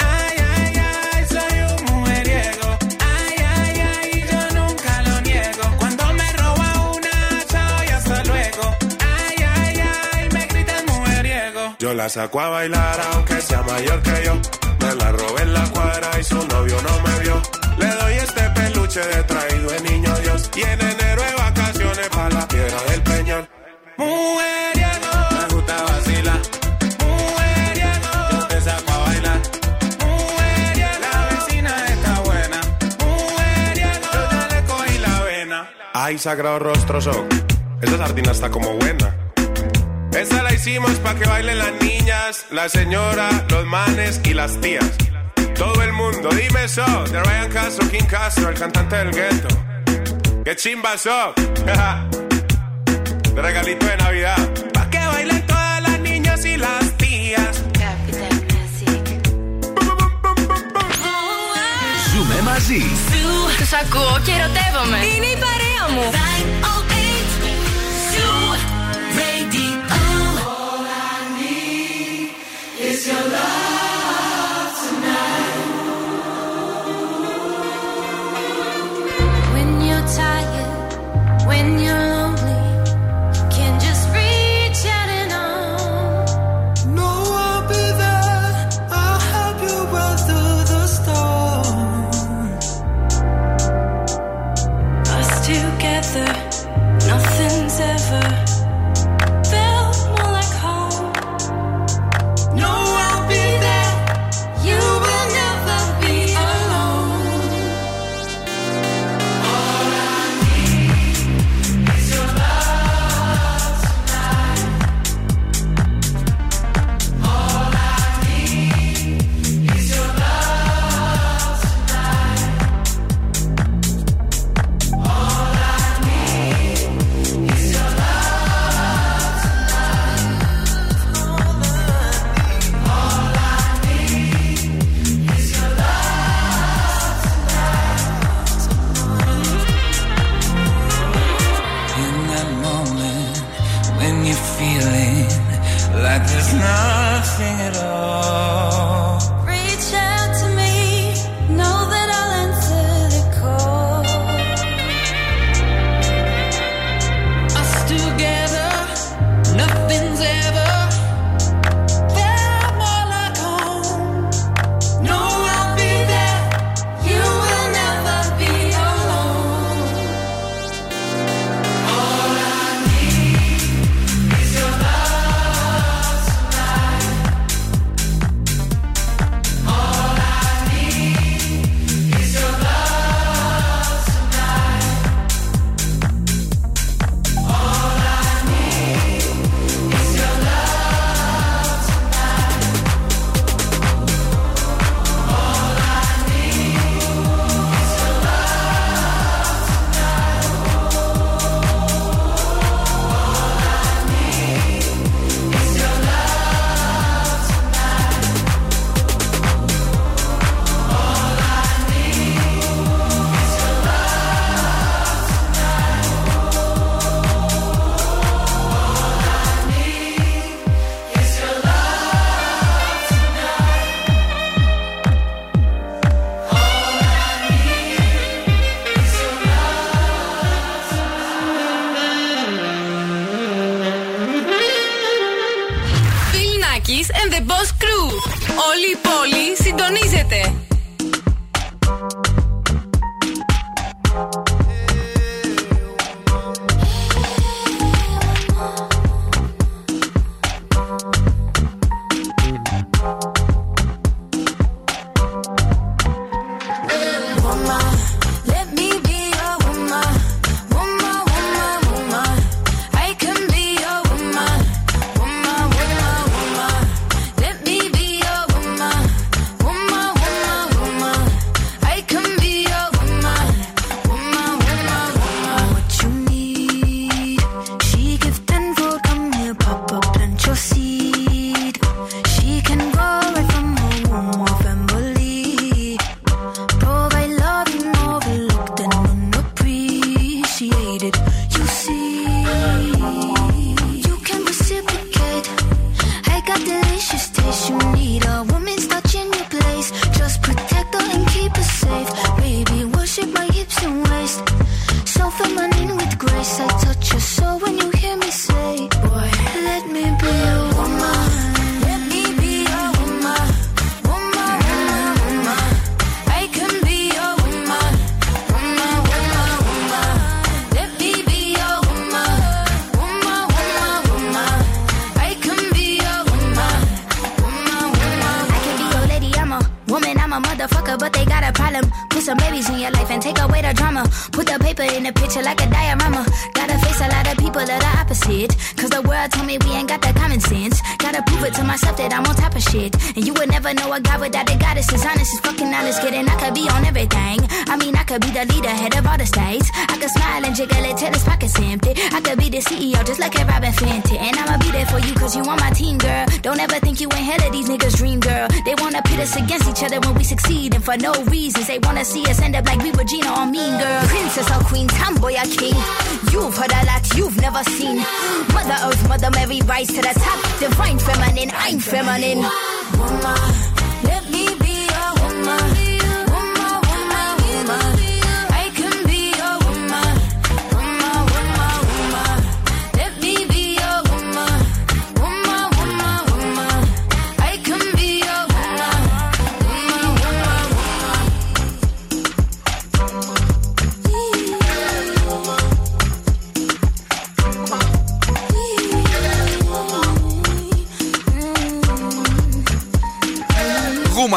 Ay, ay, ay, soy un mujeriego. Ay, ay, ay, yo nunca lo niego. Cuando me roba una, chao y hasta luego. Ay, ay, ay, me gritan mujeriego. Yo la saco a bailar aunque sea mayor que yo. Me la robé en la cuadra y su novio no me vio. Le doy este peluche de traído de niño Dios. Y en enero de vacaciones para la piedra del peñol. Mujeriego. Ay, sagrado rostro son. Esta sardina está como buena. Esta la hicimos pa' que bailen las niñas, la señora, los manes y las tías. Todo el mundo, dime eso. De Ryan Castro, King Castro, el cantante del gueto. ¡Qué chimba so! de regalito de Navidad. Pa' que bailen todas las niñas y las tías. Ζούμε μαζί. Τους ακούω και ερωτεύομαι. Είναι η παρέα Μου.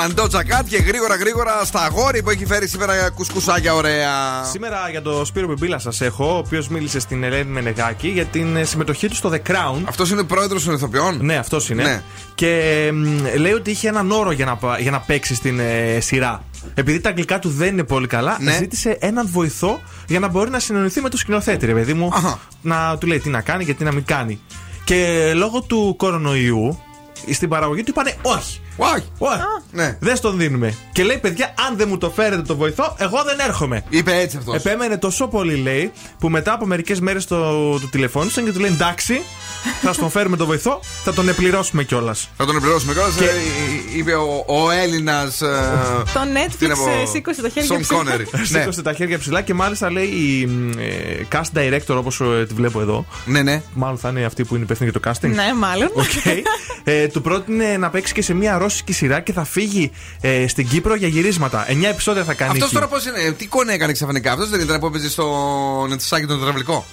Γούμαν, Doja Cat και γρήγορα γρήγορα στα αγόρι που έχει φέρει σήμερα κουσκουσάκια ωραία. Σήμερα για το Σπύρο Μπιμπίλα σας έχω, ο οποίος μίλησε στην Ελένη Μενεγάκη για την ε, συμμετοχή του στο The Crown. Αυτός είναι πρόεδρος των ηθοποιών; Ναι, αυτός είναι. Ναι. Και μ, λέει ότι είχε έναν όρο για να, πα- για να παίξει στην ε, σειρά. Επειδή τα αγγλικά του δεν είναι πολύ καλά, Ναι. ζήτησε έναν βοηθό για να μπορεί να συνεννοηθεί με το σκηνοθέτη, ρε παιδί μου. Να του λέει τι να κάνει και τι να μην κάνει. Και λόγω του κορονοϊού, στην παραγωγή του είπανε όχι. Όχι. Όχι. Ναι. Δεν στον δίνουμε. Και λέει, παιδιά, αν δεν μου το φέρετε το βοηθό, εγώ δεν έρχομαι. Είπε έτσι αυτός. Επέμενε τόσο πολύ, λέει, που μετά από μερικές μέρες το, του τηλεφώνησαν και του λέει εντάξει, θα στον φέρουμε το βοηθό, θα τον επληρώσουμε κιόλας. Θα τον επληρώσουμε κιόλας. Και- Είπε ο, ο Έλληνας. Το Netflix ε, σήκωσε τα χέρια Σον ψηλά. Κόνερ. Ναι. Σήκωσε τα χέρια ψηλά και μάλιστα λέει η ε, cast director όπως τη βλέπω εδώ. Ναι, ναι. Μάλλον θα είναι αυτή που είναι υπεύθυνη για το casting. Ναι, μάλλον. Οκ. ε, του πρότεινε να παίξει και σε μια ρώσικη σειρά και θα φύγει ε, στην Κύπρο για γυρίσματα. 9 επεισόδια θα κάνει. Αυτός εκεί. τώρα πώς είναι, τι κονέ έκανε ξαφνικά; Αυτός δεν ήταν που έπαιζε στο νετσάκι τον τετραυλικό.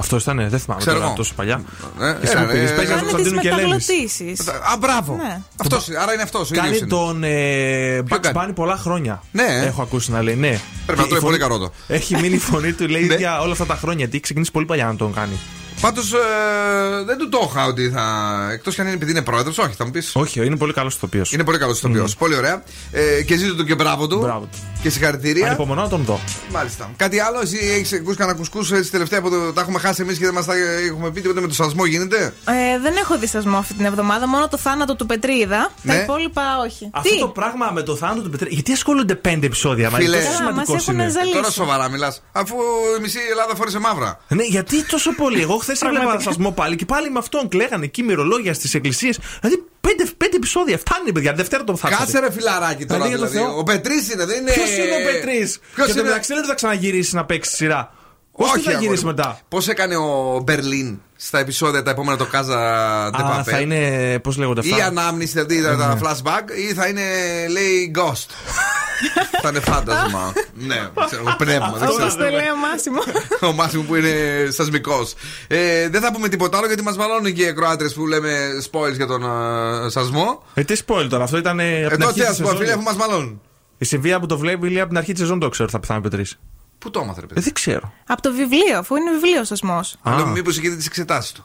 Αυτό ήταν, δεν θυμάμαι Ξέρω τώρα εγώ. τόσο παλιά. Ε, Εσύ έλα, μου πήρες, ε, παίζει Κάνει τον Κάνει τις Κωνσταντίνου και Ελένης. μεταγλωττίσεις. Α, μπράβο. Ναι. Αυτός, άρα είναι αυτός. Κάνει τον ε, Bugs Bunny πολλά χρόνια. Ναι. Έχω ακούσει να λέει, ναι. Πρέπει να Η τρώει φωνή- πολύ καρότο. Έχει μείνει η φωνή του, λέει, Ναι. για όλα αυτά τα χρόνια. Γιατί έχει ξεκινήσει πολύ παλιά να τον κάνει. Πάντως ε, δεν του το είχα ότι θα. Εκτός κι αν είναι επειδή είναι πρόεδρος, όχι, θα μου πεις. Όχι, είναι πολύ καλός ηθοποιός. Είναι πολύ καλός ηθοποιός. Πολύ ωραία. Ε, και ζήτω του και μπράβο του. Μπράβο του. Και συγχαρητήρια. Ανυπομονώ να τον δω. Μάλιστα. Κάτι άλλο, εσύ έχεις ακούσει κανένα κουσκούς έτσι τελευταία που το, τα έχουμε χάσει εμείς και δεν μας τα έχουμε πει τίποτα με το σασμό γίνεται; Ε, δεν έχω δει σασμό αυτή την εβδομάδα, μόνο το θάνατο του Πετρίδα. Ναι. Τα υπόλοιπα όχι. Αυτό Τι; το πράγμα με το θάνατο του Πετρέ. Γιατί ασχολούνται πέντε επεισόδια μαζί. Φίλε, Τόσο Καλά, σημαντικός μας έχουν είναι; ζαλίσει. Τώρα σοβαρά μιλάς. Αφού η μισή Ελλάδα φόρησε μαύρα. Ναι, γιατί τόσο πολύ. Εγώ χθε έβλεπα Πραγματικά. σασμό πάλι και πάλι με αυτόν κλαίγανε εκεί μυρολόγια στις εκκλησίες. Δηλαδή πέντε, πέντε επεισόδια. Φτάνει, παιδιά. Δευτέρα τον θα Κάτσε ρε φιλαράκι τώρα. Δηλαδή, για το Δηλαδή. Θεό. Ο Πετρής είναι, δεν είναι. Ποιος είναι ο Πετρής; Ποιος Και το είναι; μεταξύ δεν θα ξαναγυρίσει να παίξει σειρά. Πώς θα αγόρι γυρίσει μου. μετά; Πώς έκανε ο Μπερλίν; στα επεισόδια τα επόμενα το Κάζα Ντεπαπέ. Θα είναι. Πώς λέγονται αυτά; Ή ανάμνηση, δηλαδή τα ναι. flashback, ή θα είναι λέει ghost. Θα είναι φάντασμα. ναι, πνεύμα. Αυτό μα το λέει ο Μάσιμο. ο Μάσιμο που είναι σασμικός. Ε, δεν θα πούμε τίποτα άλλο γιατί μας μαλώνουν και οι Κροάτρε που λέμε spoils για τον uh, σασμό. Ε, τι spoil τώρα, αυτό ήταν. Ε, Εδώ τι spoil, φίλε, αφού μας μαλώνουν. Η Σεβία που το βλέπει λέει από την αρχή της σεζόν το ξέρω θα πεθάνει πετρίσει. Πού το έμαθα, ρε παιδί. Ε, δεν ξέρω. Από το βιβλίο, αφού είναι βιβλίο σασμό. Αλλά μήπως είχε τις εξετάσεις του.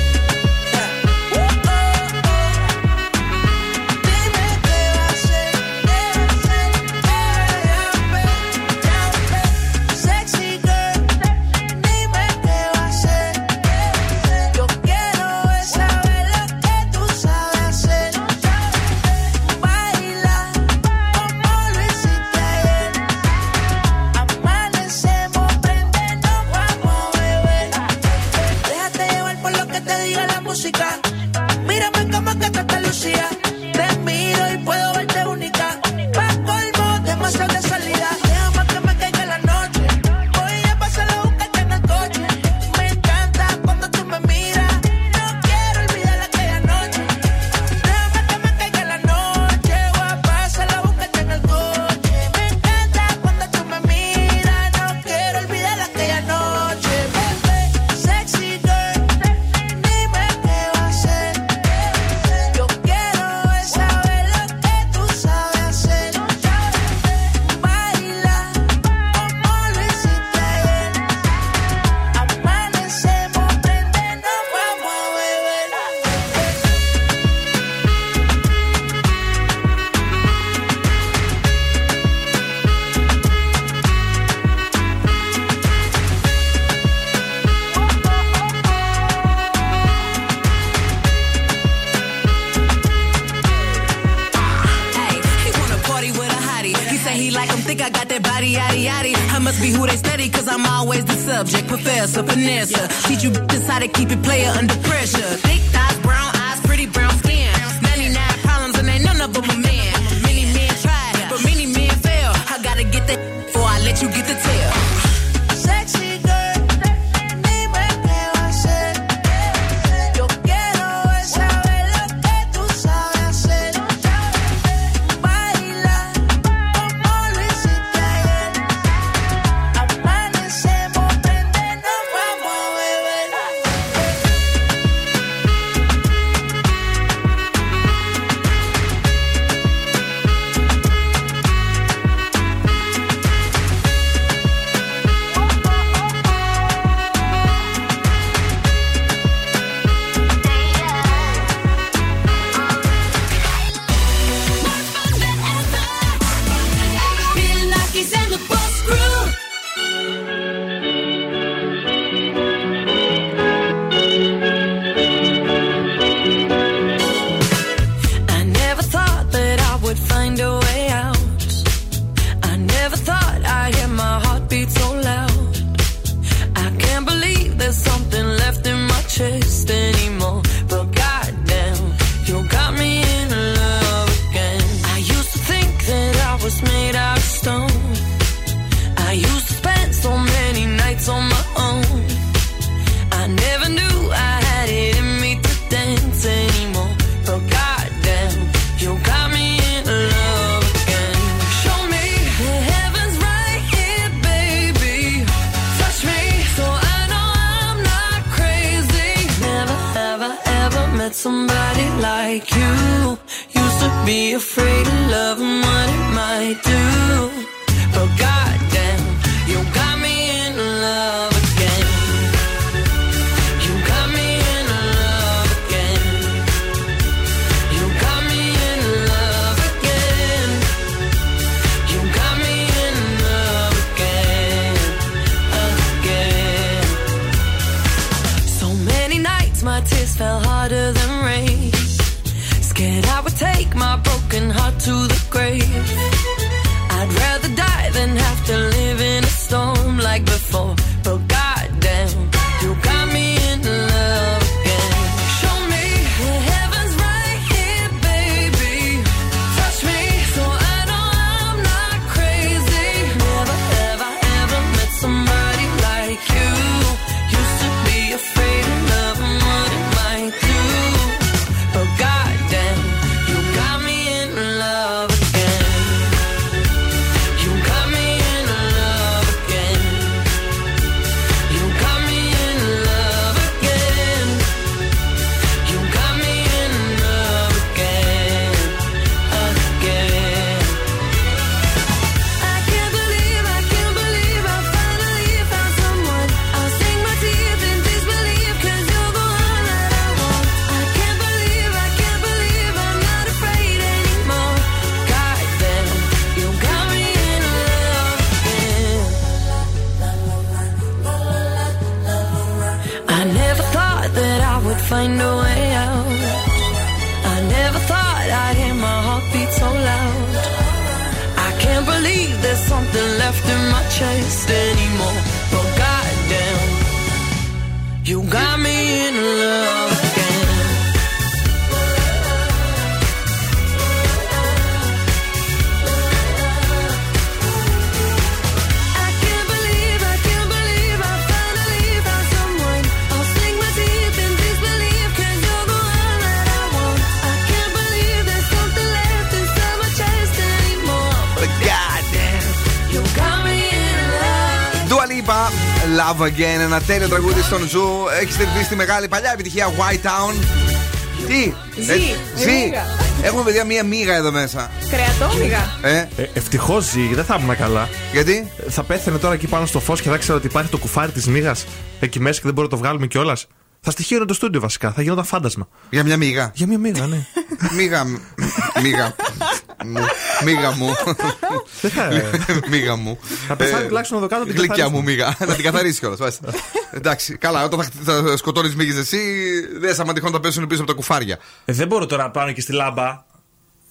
Love Again, ένα τέλειο τραγούδι στον Zoo. Έχεις στηριχθεί στη μεγάλη παλιά επιτυχία White Town; Τι, Ζει, ε, η ζει. μύγα. Έχουμε παιδιά μία μύγα εδώ μέσα. Κρεατόμυγα. Ε, Ε, Ευτυχώς ζει, δεν θα ήμουν καλά. γιατί; Θα πέθανε τώρα εκεί πάνω στο φως και θα ξέρω ότι υπάρχει το κουφάρι της μύγας εκεί μέσα και δεν μπορούμε να το βγάλουμε κιόλας. Θα στοιχείωνε το στούντιο βασικά, θα γινόταν φάντασμα. Για μια μύγα. Για μια μύγα, ναι. Μύγα. μ- Μύγα. μου. Μύγα μου. Μίγα μου. Θα πεθάνει Ε, τουλάχιστον εδώ κάτω την Γλυκιά καθαρίσουμε. μου μίγα. Να την καθαρίσει κιόλας. Εντάξει, καλά, όταν θα, θα σκοτώνεις μύγες εσύ, δεν θα τυχόν τα πέσουν πίσω από τα κουφάρια. Ε, δεν μπορώ τώρα να πάω και στη λάμπα.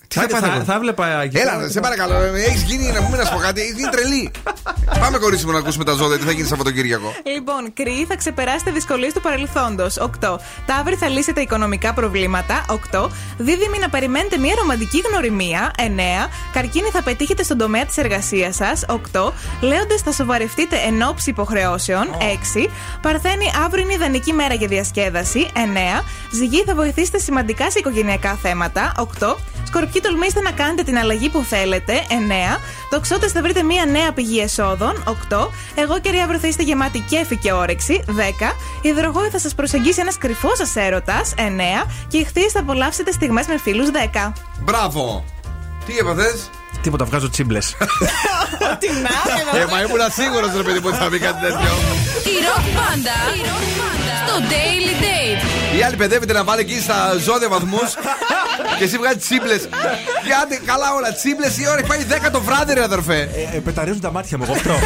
Τι θα, θα, πάθει θα, αυτό; θα έβλεπα. Έλα, σε παρακαλώ, έχεις γίνει να μου να σου πω κάτι, έχει γίνει τρελή. Πάμε κορίτσι μου να ακούσουμε τα ζώδια, τι θα γίνει Σαββατοκύριακο; Λοιπόν, κρυοί θα ξεπεράσετε δυσκολίες του παρελθόντος. 8. Ταύροι θα λύσετε οικονομικά προβλήματα. 8. Δίδυμοι να περιμένετε μια ρομαντική γνωριμία. 9. Καρκίνοι θα πετύχετε στον τομέα της εργασίας σας. 8. Λέοντε θα σοβαρευτείτε εν ώψη υποχρεώσεων. 6. Παρθένοι αύριο είναι ιδανική μέρα για διασκέδαση. 9. Ζυγοί θα βοηθήσετε σημαντικά σε οικογενειακά θέματα. 8. Σκορπιοί τολμήστε να κάνετε την αλλαγή που θέλετε. 9. Τοξότες θα βρείτε μία νέα πηγή εσόδων. 8. Εγώ και αύριο θα είστε γεμάτοι κέφι και όρεξη. 10. Υδρογόη θα σας προσεγγίσει ένας κρυφός σα έρωτα. 9. Και οι ηχθείε θα απολαύσετε στιγμές με φίλους. 10. Μπράβο! Τι έπαθες; Τίποτα, βγάζω τσίμπλες. Ό,τι να Ε, μα ήμουν σίγουρος ρε παιδί που θα πει κάτι τέτοιο. Η ροκ μπάντα στο Daily Date. Η άλλη παιδεύεται να βάλει εκεί στα ζώδια βαθμούς και εσύ βγάζει τσίμπλες. Και άντε καλά όλα, τσίμπλες η ώρα έχει πάει 10 το βράδυ, ρε αδερφέ. Ε, πεταρίζουν τα μάτια μου, εγώ αυτό.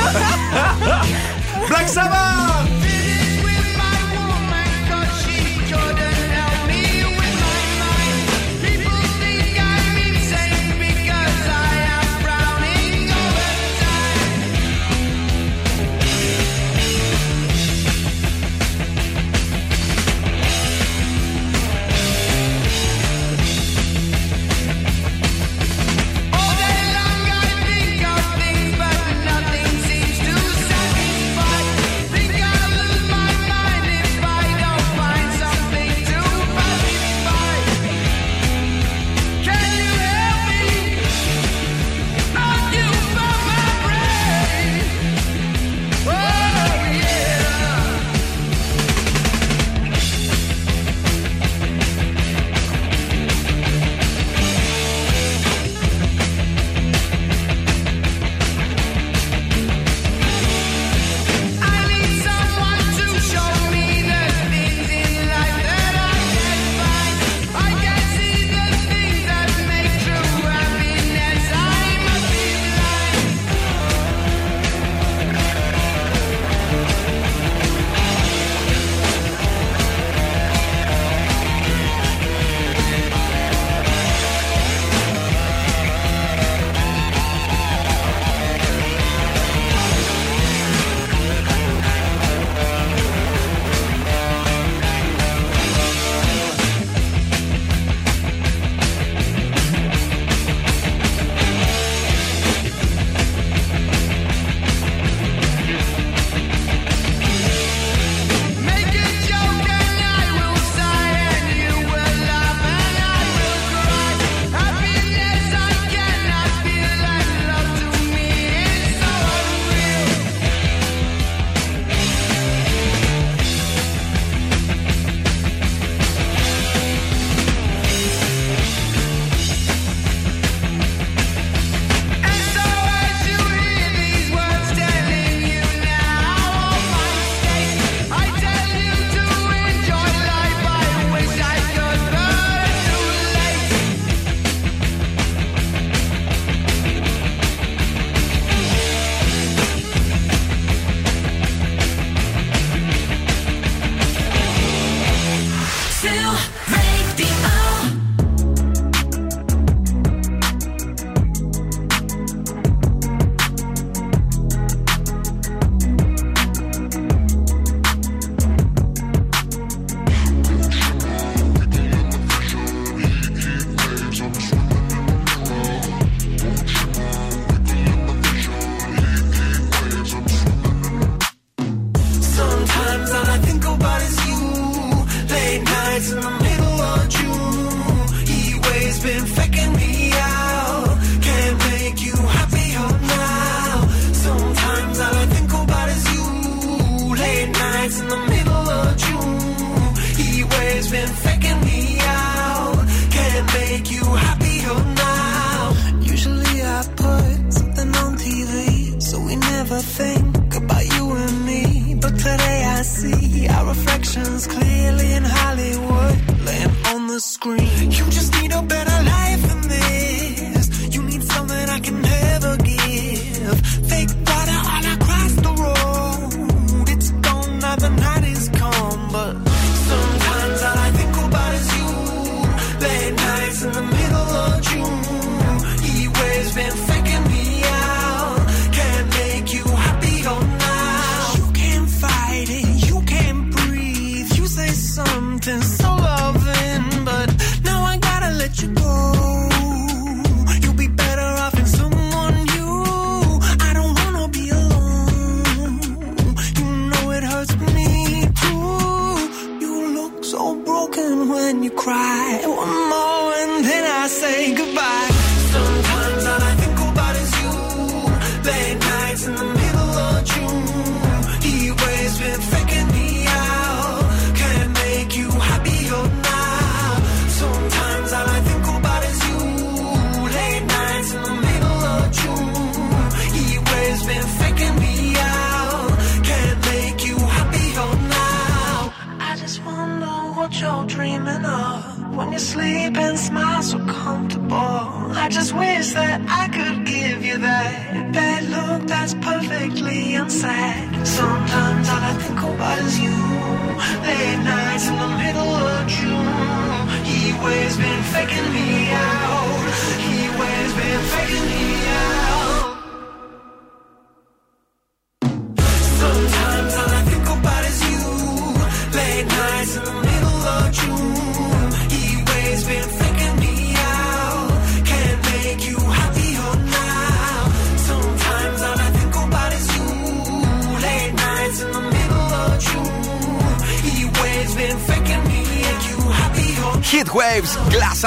Black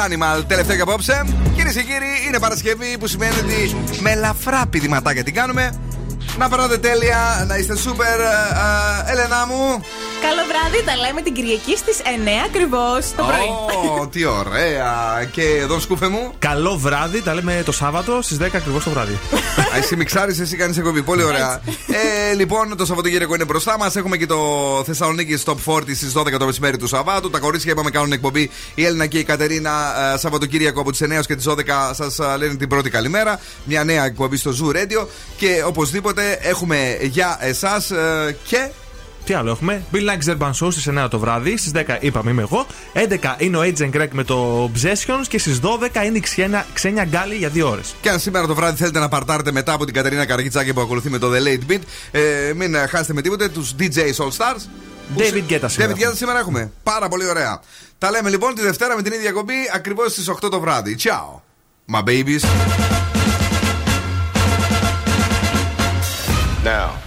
Animal, τελευταίο και απόψε. Κυρίες και κύριοι, είναι Παρασκευή που σημαίνει ότι με ελαφρά πηδηματάκια την κάνουμε. Να περνάτε τέλεια, να είστε σούπερ. ε, ε, Έλενά μου. Καλό βράδυ, τα λέμε την Κυριακή στις 9 ακριβώς το πρωί. Ω, τι ωραία. Και εδώ σκούφε μου. Καλό βράδυ, τα λέμε το Σάββατο στις 10 ακριβώς το βράδυ. Α, Εσύ μιξάρεις, εσύ κάνεις εκπομπή. Πολύ ωραία. Ε, λοιπόν, το Σαββατοκύριακο είναι μπροστά μας. Έχουμε και το Θεσσαλονίκη Top 40 στις 12 το μεσημέρι του Σαββάτου. Τα κορίτσια είπαμε κάνουν εκπομπή. Η Έλληνα και η Κατερίνα ε, Σαββατοκύριακο από τις 9 και τις 12 σας λένε την πρώτη καλημέρα. Μια νέα εκπομπή στο Zoo Radio. Και οπωσδήποτε έχουμε για εσάς και. Τι άλλο έχουμε; Bill Like Zerban Show στις 9 το βράδυ. Στις 10 είπαμε είμαι εγώ. 11 είναι ο Agent Greg με το Obsessions. Και στις 12 είναι η ξένια, ξένια γκάλη για 2 ώρες. Και αν σήμερα το βράδυ θέλετε να παρτάρετε μετά από την Κατερίνα Καραγιτσάκη που ακολουθεί με το The Late Beat, ε, μην ε, χάσετε με τίποτε τους DJs All Stars. Που David συ- Guetta σήμερα. David Guetta σήμερα έχουμε. Πάρα πολύ ωραία. Τα λέμε λοιπόν τη Δευτέρα με την ίδια κομπή ακριβώς στις 8 το βράδυ. Ciao, my babies. Now,